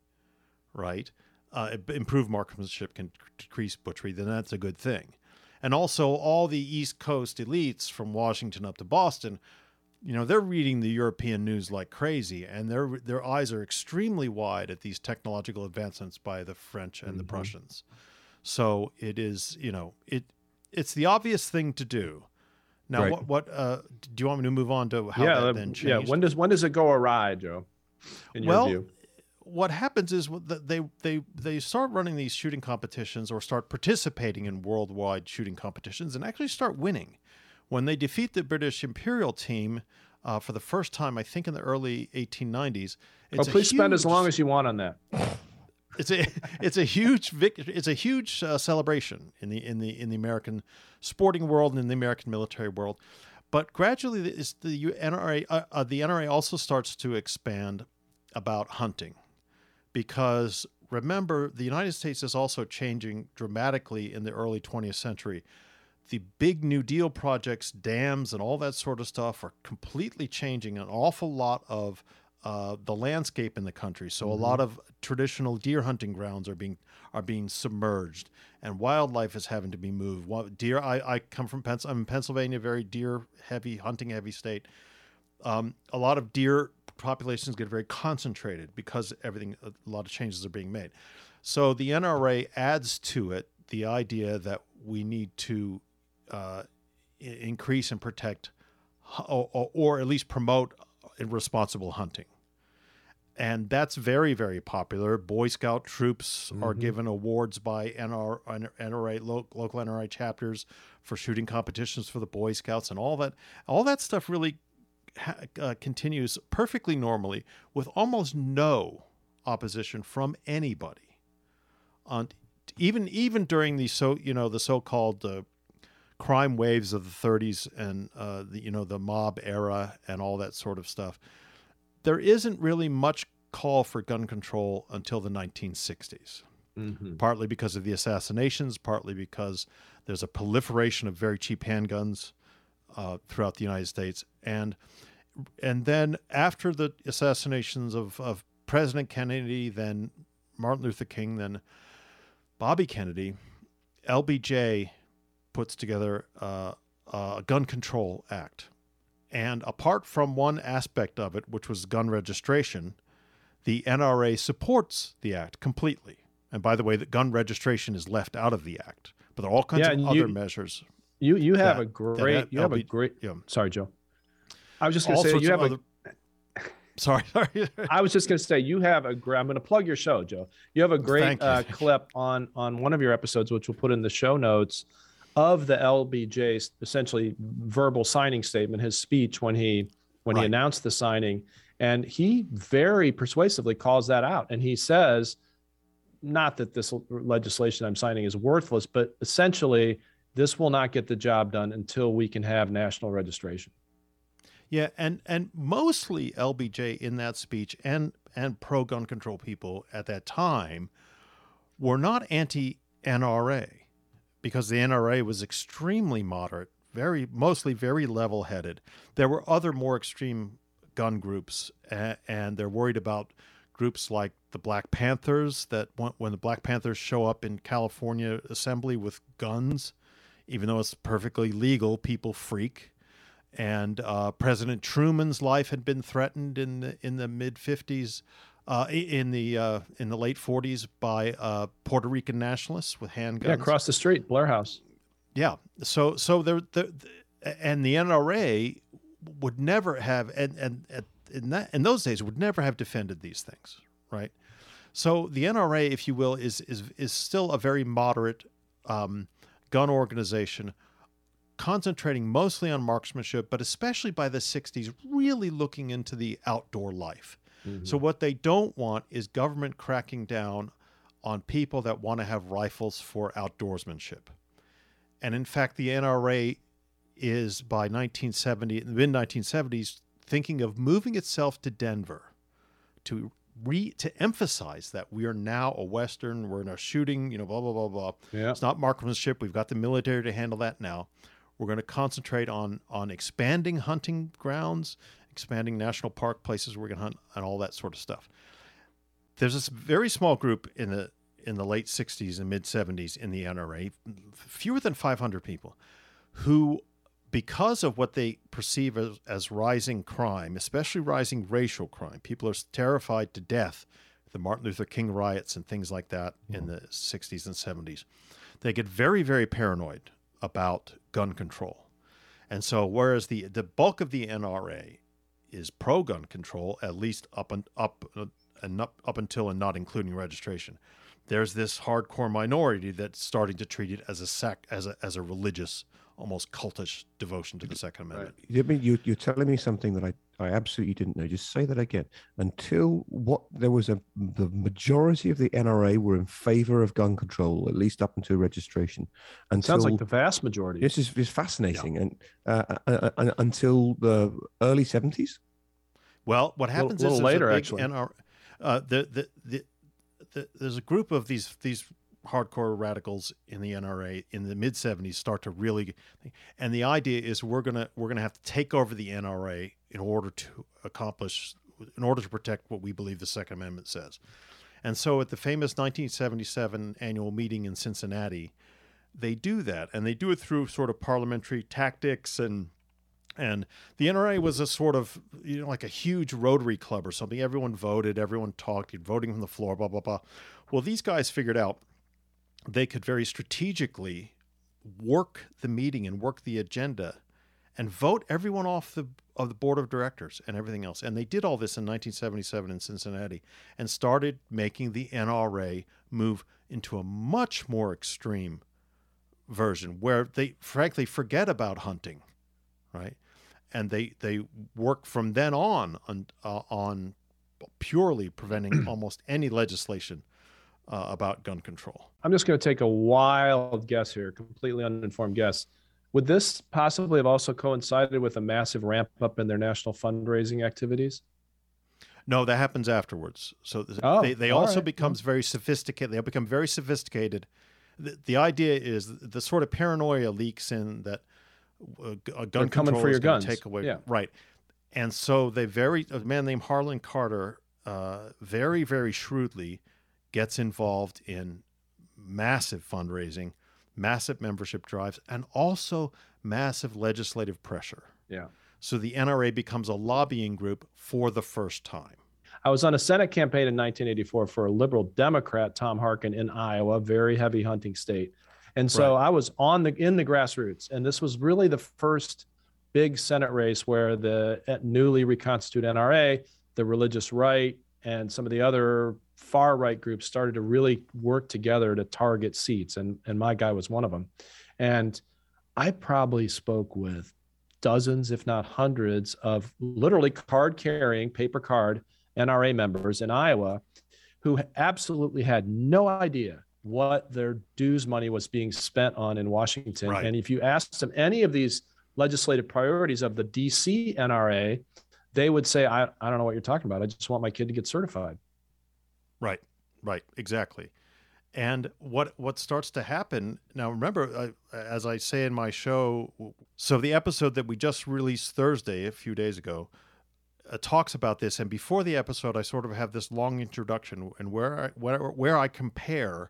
right, uh, improve marksmanship can decrease butchery, then that's a good thing. And also, all the East Coast elites from Washington up to Boston, you know, they're reading the European news like crazy, and their their eyes are extremely wide at these technological advancements by the French and the Mhm. Prussians. So it is, you know, it it's the obvious thing to do. Now, Right. what what uh, do you want me to move on to how yeah, that uh, then changed? yeah. When does when does it go awry, Joe? In your Well, view, what happens is that they they they start running these shooting competitions or start participating in worldwide shooting competitions and actually start winning. When they defeat the British Imperial team uh, for the first time, I think in the early 1890s. oh, It's a please spend as long as you want on that. (laughs) it's a it's a huge victory. It's a huge uh, celebration in the in the in the American sporting world and in the American military world. But gradually, the NRA uh, uh, the NRA also starts to expand about hunting, because remember the United States is also changing dramatically in the early 20th century. the big New Deal projects, dams, and all that sort of stuff are completely changing an awful lot of uh, the landscape in the country. So a lot of traditional deer hunting grounds are being are being submerged, and wildlife is having to be moved. Deer. I, I come from Pens- I'm in Pennsylvania, very deer heavy, hunting heavy state. Um, a lot of deer populations get very concentrated because everything. A lot of changes are being made. So the NRA adds to it the idea that we need to uh, increase and protect, or, or, or at least promote responsible hunting. And that's very, very popular. Boy Scout troops are given awards by NR, NRA local NRA chapters for shooting competitions for the Boy Scouts, and all that. All that stuff really ha- uh, continues perfectly normally, with almost no opposition from anybody. On even even during the so you know the so-called uh, crime waves of the 30s and uh, the you know the mob era and all that sort of stuff, there isn't really much call for gun control until the 1960s. Mhm. Partly because of the assassinations, partly because there's a proliferation of very cheap handguns uh, throughout the United States, and and then after the assassinations of, of President Kennedy, then Martin Luther King, then Bobby Kennedy, LBJ puts together uh, a gun control act. And apart from one aspect of it, which was gun registration, the NRA supports the act completely. And by the way, the gun registration is left out of the act, but there are all kinds Yeah, of other you- measures. You you have That- a that great you have a great. yeah. Sorry, Joe. I was just going to say you have other. a. (laughs) Sorry, sorry. (laughs) I was just going to say you have a. gr- I'm going to plug your show, Joe. You have a great uh, clip on on one of your episodes, which we'll put in the show notes, of the LBJ's essentially verbal signing statement, his speech when he when he announced the signing, and he very persuasively calls that out, and he says, not that this legislation I'm signing is worthless, but essentially this will not get the job done until we can have national registration. Yeah, and and mostly LBJ in that speech and and pro gun control people at that time were not anti NRA because the NRA was extremely moderate, very mostly very level headed. There were other more extreme gun groups, and, and they're worried about groups like the Black Panthers. That when the Black Panthers show up in California Assembly with guns, even though it's perfectly legal, people freak and uh, President Truman's life had been threatened in the in the mid '50s, uh, in the uh, in the late '40s by uh, Puerto Rican nationalists with handguns. Yeah, across the street, Blair House. Yeah. So so there, there and the NRA would never have and and and in that in those days would never have defended these things, right? So the NRA, if you will, is is is still a very moderate um, gun organization, concentrating mostly on marksmanship, but especially by the '60s, really looking into the outdoor life. So mm-hmm. what they don't want is government cracking down on people that want to have rifles for outdoorsmanship. And in fact, the NRA is by 1970, in the mid 1970s, thinking of moving itself to Denver to re to emphasize that we are now a Western, we're in a shooting, you know, blah blah blah blah. Yeah. It's not marksmanship. We've got the military to handle that now. We're going to concentrate on on expanding hunting grounds, expanding national park places where we can hunt, and all that sort of stuff. There's this very small group in the in the late 60s and mid 70s in the NRA, fewer than 500 people, who, because of what they perceive as, as rising crime, especially rising racial crime, people are terrified to death. The Martin Luther King riots and things like that in the 60s and 70s. They get very, very paranoid about gun control. And so, whereas the, the bulk of the NRA is pro gun control, at least up and up uh, and up, up until and not including registration, there's this hardcore minority that's starting to treat it as a sec as a as a religious, almost cultish devotion to the Second Amendment. You mean you, you're telling me something that I, I absolutely didn't know. Just say that again. Until what there was a the majority of the NRA were in favor of gun control, at least up until registration. Until Sounds like the vast majority. this is, is fascinating, and uh, uh, uh, until the early seventies. Well, what happens little is there's later, a big actually. NR, uh, the, the, the, the, there's a group of these these hardcore radicals in the NRA in the mid 70s start to really and the idea is we're going to we're going to have to take over the NRA in order to accomplish in order to protect what we believe the second amendment says. And so at the famous 1977 annual meeting in Cincinnati, they do that and they do it through sort of parliamentary tactics and and the NRA was a sort of you know like a huge Rotary club or something. Everyone voted, everyone talked, voting from the floor, blah blah blah. Well, these guys figured out they could very strategically work the meeting and work the agenda and vote everyone off the of the board of directors and everything else. And they did all this in 1977 in Cincinnati and started making the NRA move into a much more extreme version where they frankly forget about hunting, right? And they they work from then on on, uh, on purely preventing (clears throat) almost any legislation uh, about gun control. I'm just going to take a wild guess here, completely uninformed guess. Would this possibly have also coincided with a massive ramp up in their national fundraising activities? No, that happens afterwards. So oh, they, they also right. becomes very sophisticated. They become very sophisticated. The, the idea is the sort of paranoia leaks in that uh, a gun They're control for your guns. take away. Yeah. Right. And so they very a man named Harlan Carter uh, very very shrewdly gets involved in massive fundraising, massive membership drives, and also massive legislative pressure. Yeah. So the NRA becomes a lobbying group for the first time. I was on a Senate campaign in 1984 for a liberal Democrat, Tom Harkin, in Iowa, very heavy hunting state. And so right. I was on the in the grassroots, and this was really the first big Senate race where the newly reconstituted NRA, the religious right, and some of the other far right groups started to really work together to target seats and and my guy was one of them and i probably spoke with dozens if not hundreds of literally card carrying paper card nra members in iowa who absolutely had no idea what their dues money was being spent on in washington. Right. and if you asked them any of these legislative priorities of the dc nra they would say I, I don't know what you're talking about. I just want my kid to get certified Right, right, exactly. And what what starts to happen now? Remember, uh, as I say in my show, so the episode that we just released Thursday, a few days ago, uh, talks about this. And before the episode, I sort of have this long introduction, and where I, where where I compare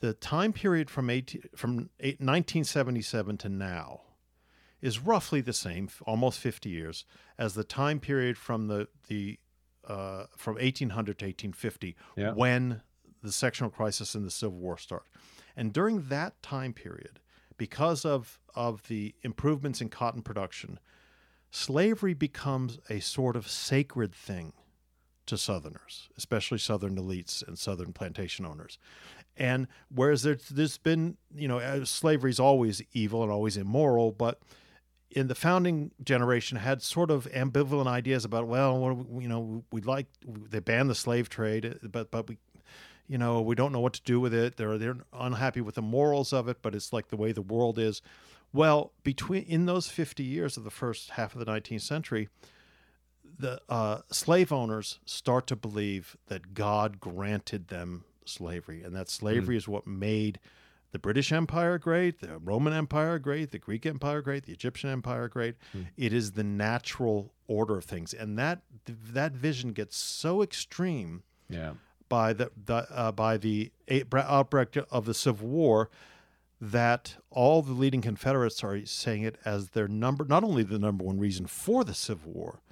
the time period from 18, from 1977 to now is roughly the same, almost 50 years, as the time period from the the uh, from 1800 to 1850 yeah. when the sectional crisis and the Civil War start. And during that time period, because of, of the improvements in cotton production, slavery becomes a sort of sacred thing to Southerners, especially Southern elites and Southern plantation owners. And whereas there, there's been, you know, uh, slavery is always evil and always immoral, but in the founding generation had sort of ambivalent ideas about well you know we'd like they banned the slave trade but but we you know we don't know what to do with it they're they're unhappy with the morals of it but it's like the way the world is well between in those 50 years of the first half of the 19th century the uh, slave owners start to believe that God granted them slavery and that slavery mm. is what made the British Empire great, the Roman Empire great, the Greek Empire great, the Egyptian Empire great. Mm. It is the natural order of things, and that that vision gets so extreme. Yeah. By the, the uh, by the outbreak of the Civil War, that all the leading Confederates are saying it as their number, not only the number one reason for the Civil War,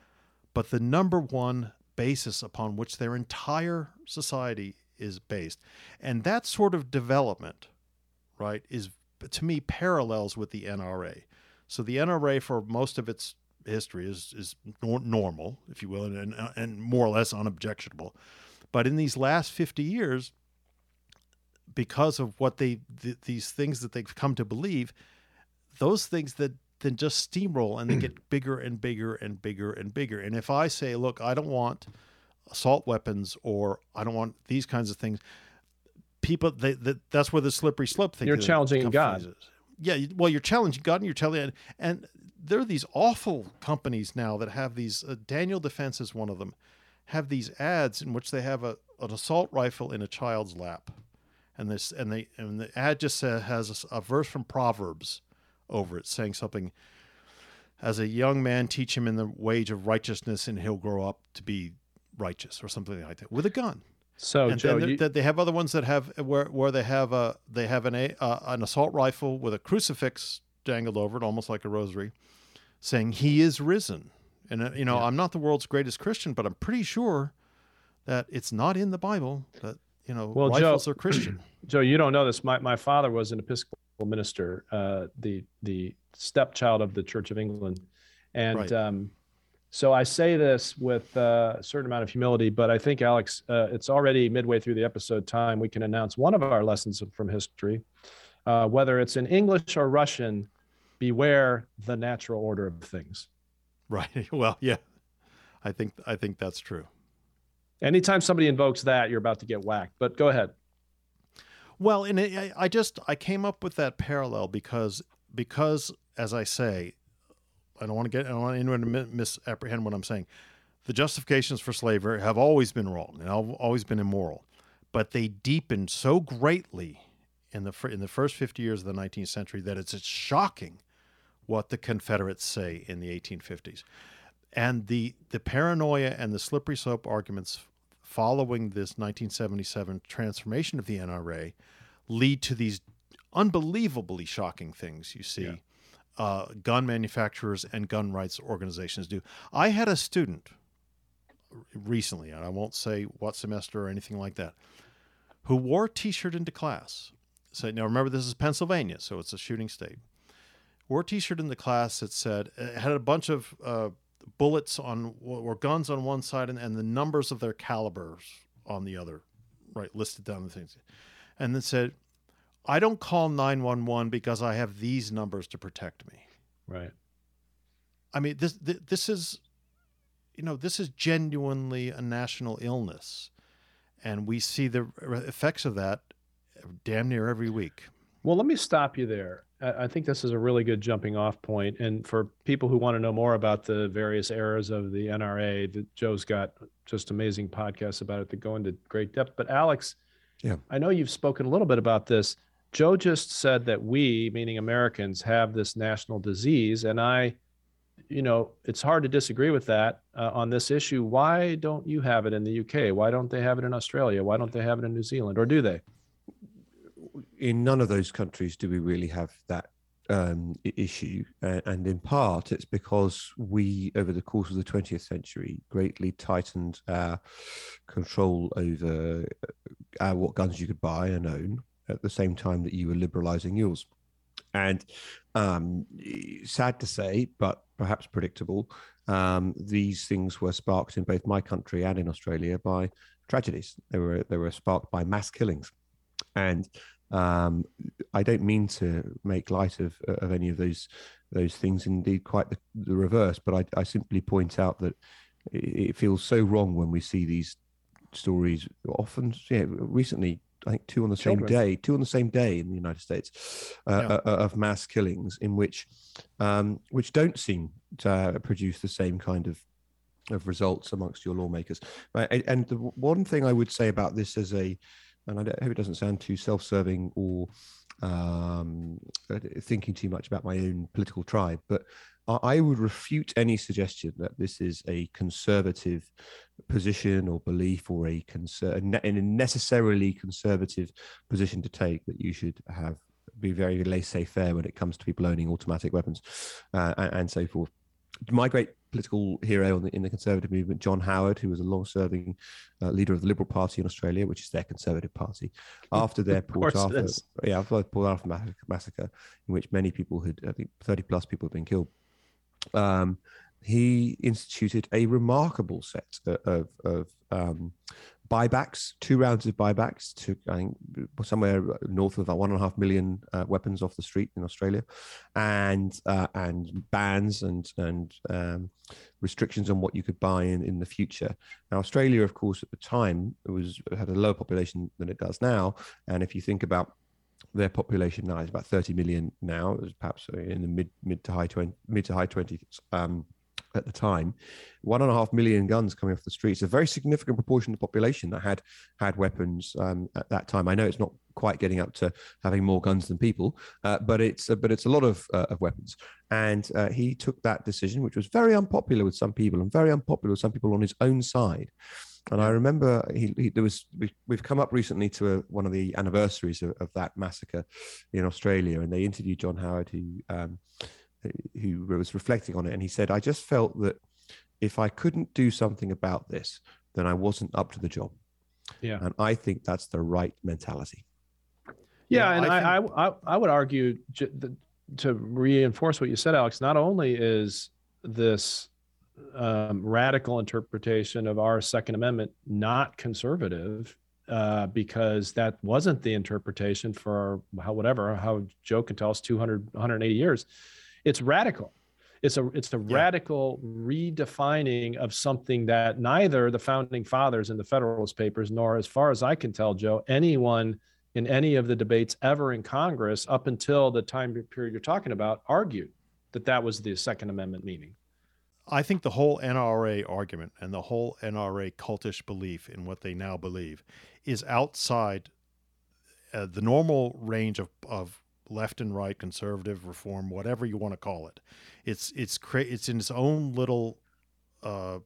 but the number one basis upon which their entire society is based. And that sort of development right, is to me parallels with the NRA. So the NRA, for most of its history, is is normal, if you will, and, and, uh, and more or less unobjectionable. But in these last fifty years, because of what they th- these things that they've come to believe, those things that then just steamroll and they get (clears throat) bigger and bigger and bigger and bigger. And if I say, look, I don't want assault weapons or I don't want these kinds of things, people they, they, that's where the slippery slope thing. You're challenging God. Is. Yeah, well, you're challenging God, and you're telling, and there are these awful companies now that have these. Uh, Daniel Defense is one of them. Have these ads in which they have a an assault rifle in a child's lap, and this and they and the ad just uh, has a, a verse from Proverbs over it saying something. As a young man, teach him in the wage of righteousness, and he'll grow up to be righteous, or something like that, with a gun. So, and Joe, then you, they have other ones that have where where they have a they have an a uh, an assault rifle with a crucifix dangled over it, almost like a rosary, saying "He is risen." And uh, you know, Yeah. I'm not the world's greatest Christian, but I'm pretty sure that it's not in the Bible that you know Well, Joe- are Christian. (clears throat) Joe, you don't know this. My my father was an Episcopal minister, uh, the the stepchild of the Church of England, and Right. um, so I say this with uh, a certain amount of humility. But I think Alex, uh, it's already midway through the episode time. We can announce one of our lessons from history, uh, whether it's in English or Russian. Beware the natural order of things. right. (laughs) Well, yeah. I think I think that's true. Anytime somebody invokes that, you're about to get whacked. But go ahead. Well, and I, I just I came up with that parallel because because as I say, I don't want to get I don't want anyone to misapprehend what I'm saying. The justifications for slavery have always been wrong and have always been immoral, but they deepened so greatly in the in the first 50 years of the 19th century that it's, it's shocking what the Confederates say in the 1850s, and the the paranoia and the slippery slope arguments following this 1977 transformation of the NRA lead to these unbelievably shocking things you see Yeah. Uh, gun manufacturers and gun rights organizations do. I had a student recently, and I won't say what semester or anything like that, who wore a T-shirt into class. So now remember, this is Pennsylvania, so it's a shooting state. Wore a T-shirt in the class that said it had a bunch of uh, bullets on or guns on one side and, and the numbers of their calibers on the other, right, listed down the things, and then said, "I don't call nine one one because I have these numbers to protect me." Right. I mean, this this is, you know, this is genuinely a national illness, and we see the effects of that damn near every week. Well, let me stop you there. I I think this is a really good jumping off point. And for people who want to know more about the various eras of the NRA, that Joe's got just amazing podcasts about it that go into great depth. But Alex, Yeah. I know you've spoken a little bit about this. Joe just said that we, meaning Americans, have this national disease. And I, you know, it's hard to disagree with that uh, on this issue. Why don't you have it in the UK? Why don't they have it in Australia? Why don't they have it in New Zealand? Or do they? in none of those countries do we really have that um, issue, uh, and in part it's because we, over the course of the 20th century, greatly tightened our control over uh, what guns you could buy and own at the same time that you were liberalizing yours. And um, sad to say, but perhaps predictable, um, these things were sparked in both my country and in Australia by tragedies. They were they were sparked by mass killings, and um, I don't mean to make light of of any of those those things. Indeed, quite the, the reverse. But I, I simply point out that it, it feels so wrong when we see these stories. Often, yeah, recently. I think two on the same Children. day, two on the same day in the United States, uh, Yeah. uh, of mass killings, in which, um, which don't seem to uh, produce the same kind of of results amongst your lawmakers. Right? And- the one thing I would say about this as a, and I don't- hope it doesn't sound too self-serving or um, uh, thinking too much about my own political tribe, but I would refute any suggestion that this is a conservative position or belief or a, conser- a necessarily conservative position to take that you should have be very laissez-faire when it comes to people owning automatic weapons uh, and, and so forth. My great political hero in the, in the conservative movement, John Howard, who was a long-serving uh, leader of the Liberal Party in Australia, which is their conservative party, (laughs) after their Port Arthur, yeah, after the Port Arthur massacre, in which many people had, I think, thirty plus people had been killed. Um, he instituted a remarkable set of of um, buybacks, two rounds of buybacks to I think somewhere north of about one and a half million uh, weapons off the street in Australia, and uh, and bans and and um, restrictions on what you could buy in in the future. Now Australia, of course, at the time it was had a lower population than it does now, and if you think about their population now is about 30 million now, it's perhaps in the mid mid to high 20 mid to high 20s. Um, at the time, one and a half million guns coming off the streets, a very significant proportion of the population that had had weapons um, at that time. I know it's not quite getting up to having more guns than people, uh, but it's uh, but it's a lot of uh, of weapons. And uh, he took that decision, which was very unpopular with some people and very unpopular with some people on his own side. And I remember he, he there was we, have come up recently to a, one of the anniversaries of, of, that massacre in Australia, and they interviewed John Howard, who um, who was reflecting on it, and he said, "I just felt that if I couldn't do something about this, then I wasn't up to the job." Yeah, and I think that's the right mentality. Yeah, yeah and I, think... I, I I would argue to reinforce what you said, Alex. Not only is this um, radical interpretation of our Second Amendment not conservative uh, because that wasn't the interpretation for how whatever how Joe can tell us 200 180 years. It's radical. It's a it's a yeah. radical redefining of something that neither the founding fathers in the Federalist Papers nor, as far as I can tell, Joe, anyone in any of the debates ever in Congress up until the time period you're talking about argued that that was the Second Amendment meaning. I think the whole NRA argument and the whole NRA cultish belief in what they now believe is outside uh, the normal range of, of left and right, conservative, reform, whatever you want to call it. It's it's cra- it's in its own little uh,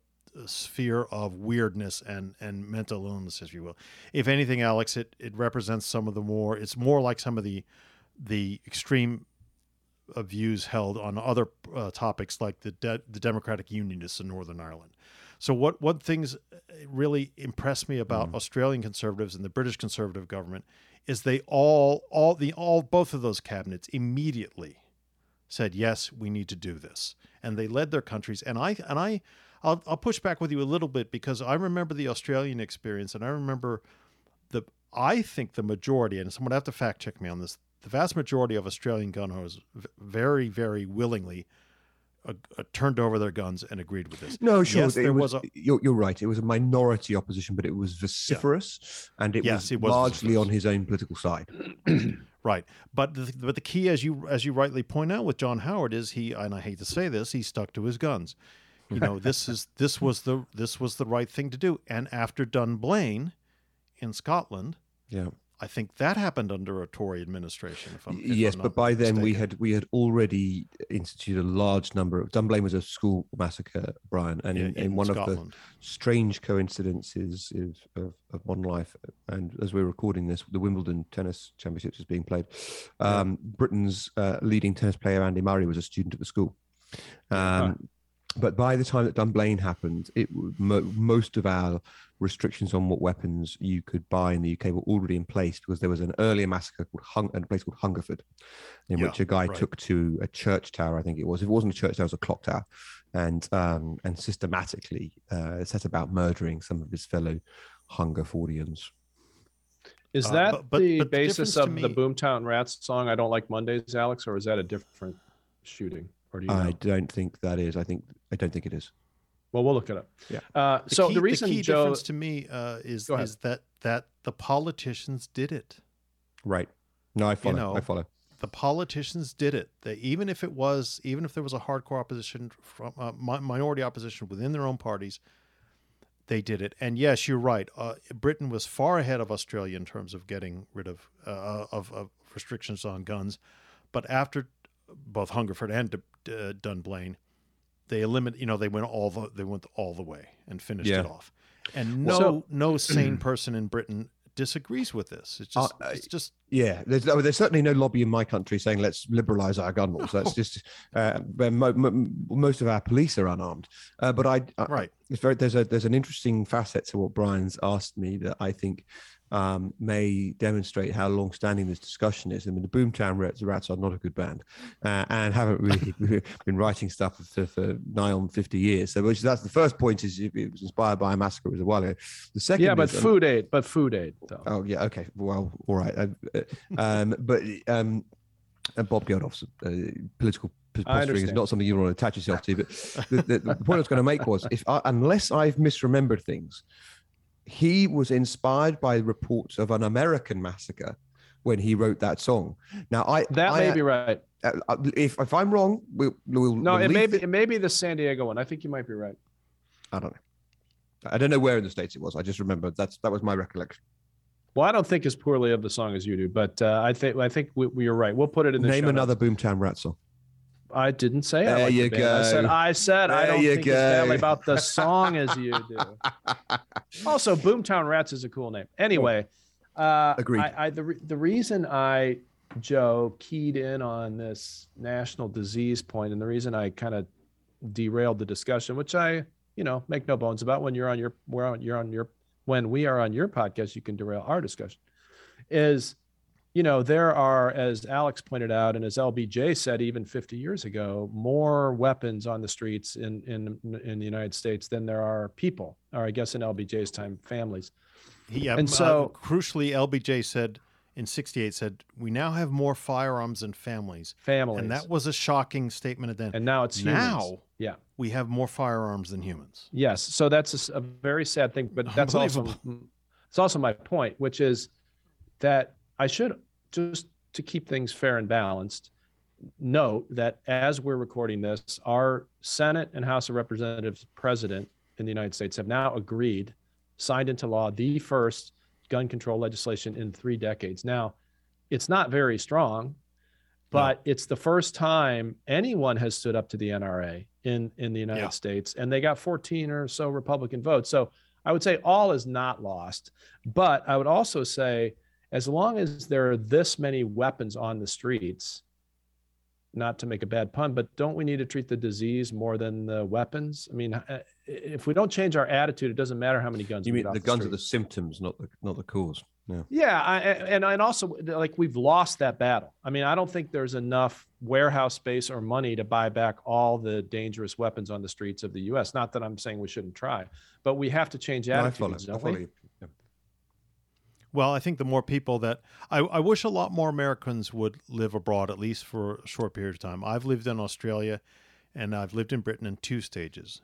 sphere of weirdness and and mental illness, if you will. If anything, Alex, it it represents some of the more. It's more like some of the the extreme of views held on other uh, topics like the de- the Democratic Unionists in Northern Ireland. So what what things really impressed me about mm. Australian conservatives and the British conservative government is they all all the all both of those cabinets immediately said yes we need to do this and they led their countries and I and I I'll, I'll push back with you a little bit because I remember the Australian experience and I remember the I think the majority and someone have to fact check me on this the vast majority of Australian gun owners very, very willingly uh, uh, turned over their guns and agreed with this. No, sure. Yes, there was, was a, you're, you're, right. It was a minority opposition, but it was vociferous yeah. and it, yes, was, it was largely vociferous. on his own political side. (clears throat) right. But the, but the key, as you as you rightly point out with John Howard, is he and I hate to say this, he stuck to his guns. You know, this is (laughs) this was the this was the right thing to do. And after Dunblane in Scotland, yeah, I think that happened under a Tory administration. If I'm, if yes, I'm but by then we had we had already instituted a large number of. Dunblane was a school massacre, Bryan, and yeah, in, in, in, one Scotland. of the strange coincidences of, of, of, modern life, and as we're recording this, the Wimbledon Tennis Championships is being played. Um. Britain's uh, leading tennis player Andy Murray was a student at the school. Um, but by the time that Dunblane happened, it mo- most of our restrictions on what weapons you could buy in the UK were already in place because there was an earlier massacre called Hung- a place called Hungerford, in yeah, which a guy right. took to a church tower. I think it was. If it wasn't a church tower, it was a clock tower, and um, and systematically uh, set about murdering some of his fellow Hungerfordians. Is uh, that uh, but, but, the but basis the of me... the Boomtown Rats song? I don't like Mondays, Alex, or is that a different shooting? Or do you? I don't think that is. I think I don't think it is. Well, we'll look it up. Yeah. Uh, the so key, the reason the key Joe... difference to me uh, is is that that the politicians did it. Right. No, I follow. You know, I follow. The politicians did it. They, even if it was, even if there was a hardcore opposition from uh, minority opposition within their own parties, they did it. And yes, you're right. Uh, Britain was far ahead of Australia in terms of getting rid of, uh, of, of restrictions on guns. But after both Hungerford and uh, Dunblane, they eliminate. You know, they went all the they went all the way and finished yeah. it off. And no so, no (clears throat) sane person in Britain disagrees with this. It's just, uh, it's just yeah. There's, oh, there's certainly no lobby in my country saying let's liberalise our gun laws. That's just uh, mo- mo- most of our police are unarmed. Uh, but I, I right. It's very there's a there's an interesting facet to what Bryan's asked me that I think um, may demonstrate how long-standing this discussion is. I mean, the Boomtown Rats, Rats are not a good band, uh, and haven't really (laughs) been writing stuff for, for nigh on fifty years. So, which that's the first point is it was inspired by a massacre it was a while ago. The second, yeah, but is, um, food aid, but food aid. Though. Oh yeah, okay, well, all right, uh, um, (laughs) but um, and Bob Geldof's uh, political posturing is not something you want to attach yourself to. But (laughs) the, the, the point I was going to make was, if I, unless I've misremembered things, he was inspired by reports of an American massacre when he wrote that song. Now, I That I, may be right. uh, uh, if if I'm wrong, we'll, we'll No, we'll it may be it- it may be the San Diego one. I think you might be right. I don't know. I don't know where in the states it was. I just remember that's that was my recollection. Well, I don't think as poorly of the song as you do, but uh, I think I think we, we are right. We'll put it in the Name another notes. Boomtown Rat song. I didn't say I There liked the you band. I said go. I said I don't think as badly about the (laughs) song as you do. Also, Boomtown Rats is a cool name. Anyway, uh, Agreed. I, I the the reason I Joe keyed in on this national disease point, and the reason I kind of derailed the discussion, which I you know make no bones about when you're on your we're on you're on your when we are on your podcast, you can derail our discussion. Is you know there are as alex pointed out and as lbj said even 50 years ago more weapons on the streets in in in the united states than there are people or i guess in lbj's time families Yeah, And uh, so- crucially, LBJ said in '68 said we now have more firearms than families, families and that was a shocking statement at then. and now it's humans. now yeah we have more firearms than humans. yes so that's a very sad thing but that's also it's also my point which is that i should just to keep things fair and balanced note that as we're recording this our senate and house of representatives president in the united states have now agreed signed into law the first gun control legislation in three decades now it's not very strong but it's the first time anyone has stood up to the NRA in in the United Yeah. States, and they got 14 or so Republican votes. So I would say all is not lost, but I would also say as long as there are this many weapons on the streets, not to make a bad pun, but don't we need to treat the disease more than the weapons? I mean, uh, if we don't change our attitude, it doesn't matter how many guns. You mean off the guns are the symptoms, not the not the cause. Yeah. Yeah, I, and and also like we've lost that battle. I mean, I don't think there's enough warehouse space or money to buy back all the dangerous weapons on the streets of the U.S. Not that I'm saying we shouldn't try, but we have to change No, I follow. attitudes, I follow you. Well, I think the more people that I, I wish a lot more Americans would live abroad, at least for a short period of time. I've lived in Australia and I've lived in Britain in two stages.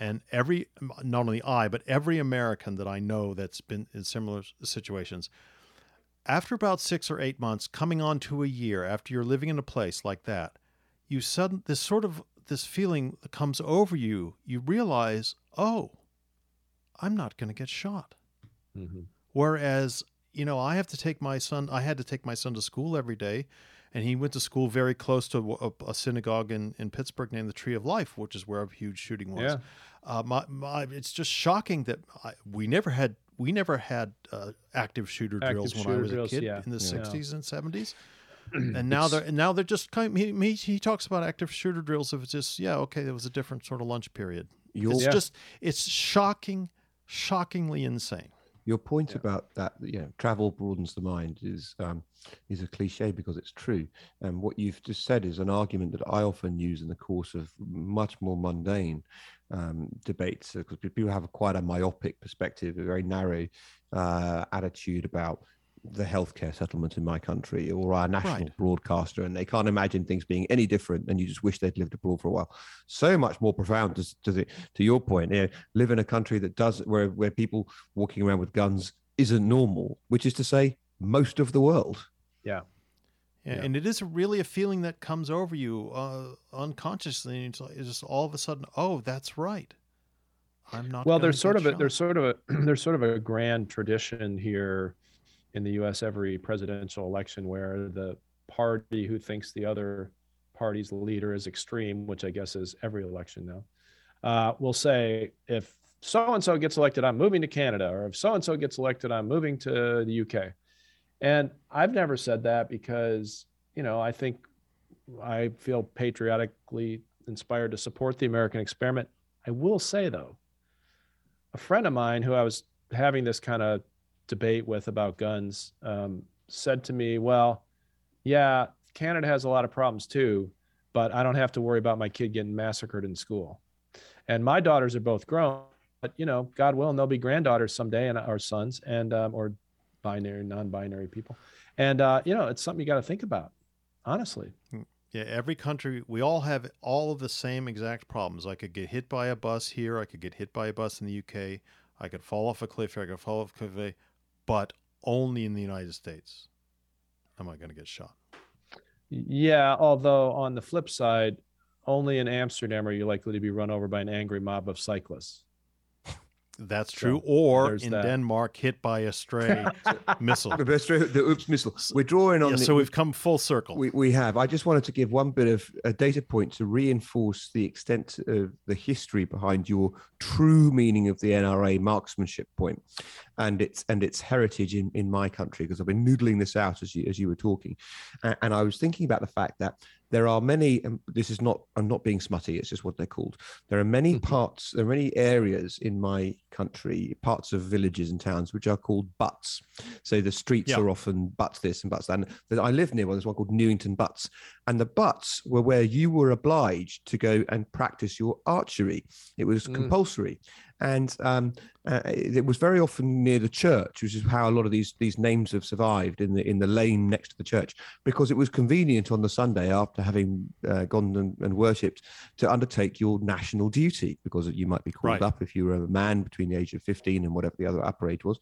And every, not only I, but every American that I know that's been in similar situations, after about six or eight months, coming on to a year, after you're living in a place like that, you sudden, this sort of, this feeling that comes over you, you realize, oh, I'm not going to get shot. Mhm. Whereas, you know, I have to take my son, I had to take my son to school every day. And he went to school very close to a, a synagogue in, in Pittsburgh named the Tree of Life, which is where a huge shooting was. Yeah. Uh, my, my, it's just shocking that I, we never had we never had uh, active shooter Active drills when shooter I was drills, a kid yeah. in the Yeah. '60s and '70s. (clears throat) and now they're and now they're just kind. He, he he talks about active shooter drills. If it's just yeah, okay, there was a different sort of lunch period. Your It's Yeah. just it's shocking, shockingly insane. Your point about that, you know, travel broadens the mind is um, is a cliche because it's true. And what you've just said is an argument that I often use in the course of much more mundane um, debates because people have quite a myopic perspective, a very narrow uh, attitude about the healthcare settlement in my country or our national Right. broadcaster, and they can't imagine things being any different. And you just wish they'd lived abroad for a while. So much more profound to, to, the, to your point. You know, live in a country that does where where people walking around with guns isn't normal, which is to say, most of the world. Yeah, Yeah. and it is really a feeling that comes over you uh, unconsciously. It's, it's just all of a sudden, oh, that's right. I'm not. Well, there's sort get of a shot. there's sort of a (clears throat) there's sort of a grand tradition here in the U.S. every presidential election where the party who thinks the other party's leader is extreme, which I guess is every election now, uh, will say if so and so gets elected, I'm moving to Canada, or if so and so gets elected, I'm moving to the UK. And I've never said that because you know I think I feel patriotically inspired to support the American experiment. I will say though, a friend of mine who I was having this kind of debate with about guns um, said to me, Well, yeah, Canada has a lot of problems too, but I don't have to worry about my kid getting massacred in school. And my daughters are both grown, but you know, God willing, they'll be granddaughters someday and our sons and, um, or binary, non binary people. And, uh, you know, it's something you got to think about, honestly. Yeah, every country, we all have all of the same exact problems. I could get hit by a bus here. I could get hit by a bus in the UK. I could fall off a cliff here. I could fall off a cliff, but only in the United States. am I going to get shot? Yeah, although on the flip side, only in Amsterdam are you likely to be run over by an angry mob of cyclists. That's So, true. or in that. Denmark, hit by a stray (laughs) missile. The best- the oops missile. We're drawing on Yeah, the, so we've come full circle. We, we have. I just wanted to give one bit of a data point to reinforce the extent of the history behind your true meaning of the NRA marksmanship point and its and its heritage in, in my country because I've been noodling this out as you as you were talking, and, and I was thinking about the fact that there are many. And this is not. I'm not being smutty. It's just what they're called. There are many Mhm. parts. There are many areas in my country, parts of villages and towns which are called butts. So the streets Yeah. are often butts this and butts that. And I live near one. There's one called Newington Butts, and the butts were where you were obliged to go and practice your archery. It was Mm. compulsory, and um, uh, it was very often near the church, which is how a lot of these these names have survived in the in the lane next to the church, because it was convenient on the Sunday after having uh, gone and, and worshipped to undertake your national duty, because you might be called Right. up if you were a man between the age of 15 and whatever the other upper age was,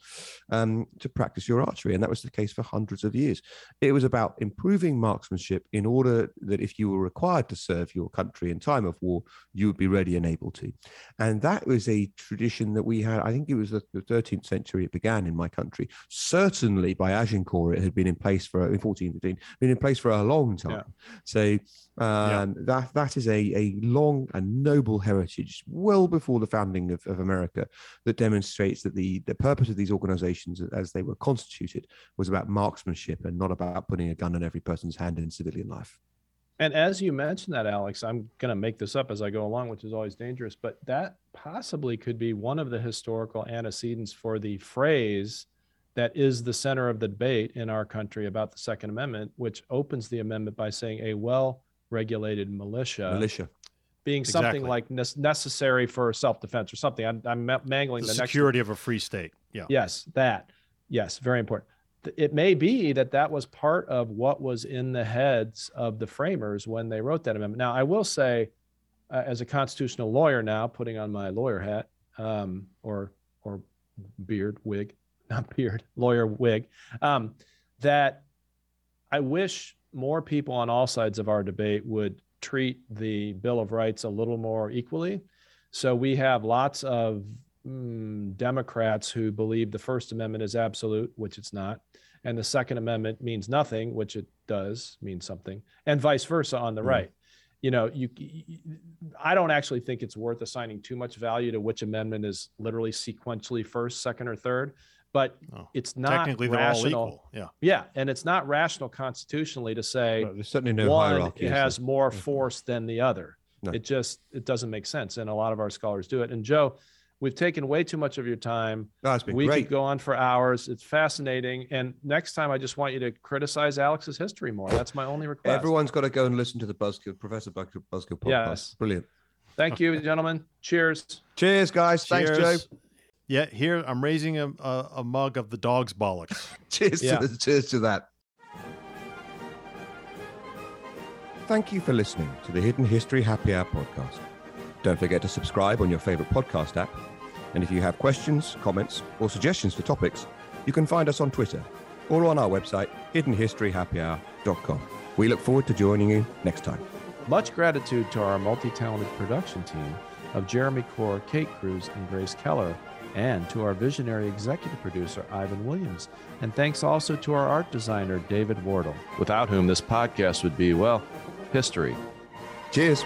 um, to practice your archery, and that was the case for hundreds of years. It was about improving marksmanship in order that if you were required to serve your country in time of war, you would be ready and able to. And that was a tradition that we had. I think it was the, the 13th century it began in my country. Certainly by Agincourt, it had been in place for in 1415, been in place for a long time. Yeah. So um, that that is a, a long and noble heritage, well before the founding of, of America, that demonstrates that the, the purpose of these organizations as they were constituted was about marksmanship and not about putting a gun in every person's hand in civilian life. And as you mentioned that, Alex, I'm going to make this up as I go along, which is always dangerous, but that possibly could be one of the historical antecedents for the phrase that is the center of the debate in our country about the Second Amendment, which opens the amendment by saying a well regulated militia, Militia. being something Exactly. like nes- necessary for self defense or something. I'm, I'm mangling the the, security of a free state. Yeah. Yes, that. Yes, very important. It may be that that was part of what was in the heads of the framers when they wrote that amendment. Now, I will say, uh, as a constitutional lawyer now, putting on my lawyer hat, um, or or beard wig, (laughs) not beard, lawyer wig, um, that I wish more people on all sides of our debate would treat the Bill of Rights a little more equally. So we have lots of mm, Democrats who believe the First Amendment is absolute, which it's not, and the Second Amendment means nothing, which it does mean something, and vice versa on the Mm. right. You know, you, you- I don't actually think it's worth assigning too much value to which amendment is literally sequentially first, second, or third, but Oh. it's not Technically, they're all rational. equal. Yeah. Yeah, and it's not rational constitutionally to say No, there's certainly no one hierarchy. is there? has more Mhm. force than the other. No. It just it doesn't make sense, and a lot of our scholars do it. And Joe, we've taken way too much of your time. Oh, it's been we great. could go on for hours. It's fascinating. And next time, I just want you to criticize Alex's history more. That's my only request. Everyone's got to go and listen to the Buzzkill, Professor Buzzkill, Buzzkill podcast. Yes. Brilliant. Thank you, gentlemen. Cheers. Cheers, guys. Thanks, Joe. Yeah, here I'm raising a, a, a mug of the dog's bollocks. (laughs) Cheers, Yeah. to, the, cheers to that. Thank you for listening to the Hidden History Happy Hour podcast. Don't forget to subscribe on your favorite podcast app. And if you have questions, comments, or suggestions for topics, you can find us on Twitter or on our website, hiddenhistoryhappyhour.com. We look forward to joining you next time. Much gratitude to our multi talented production team of Jeremy Core, Kate Cruz, and Grace Keller, and to our visionary executive producer, Ivan Williams. And thanks also to our art designer, David Wardle, without whom this podcast would be, well, history. Cheers.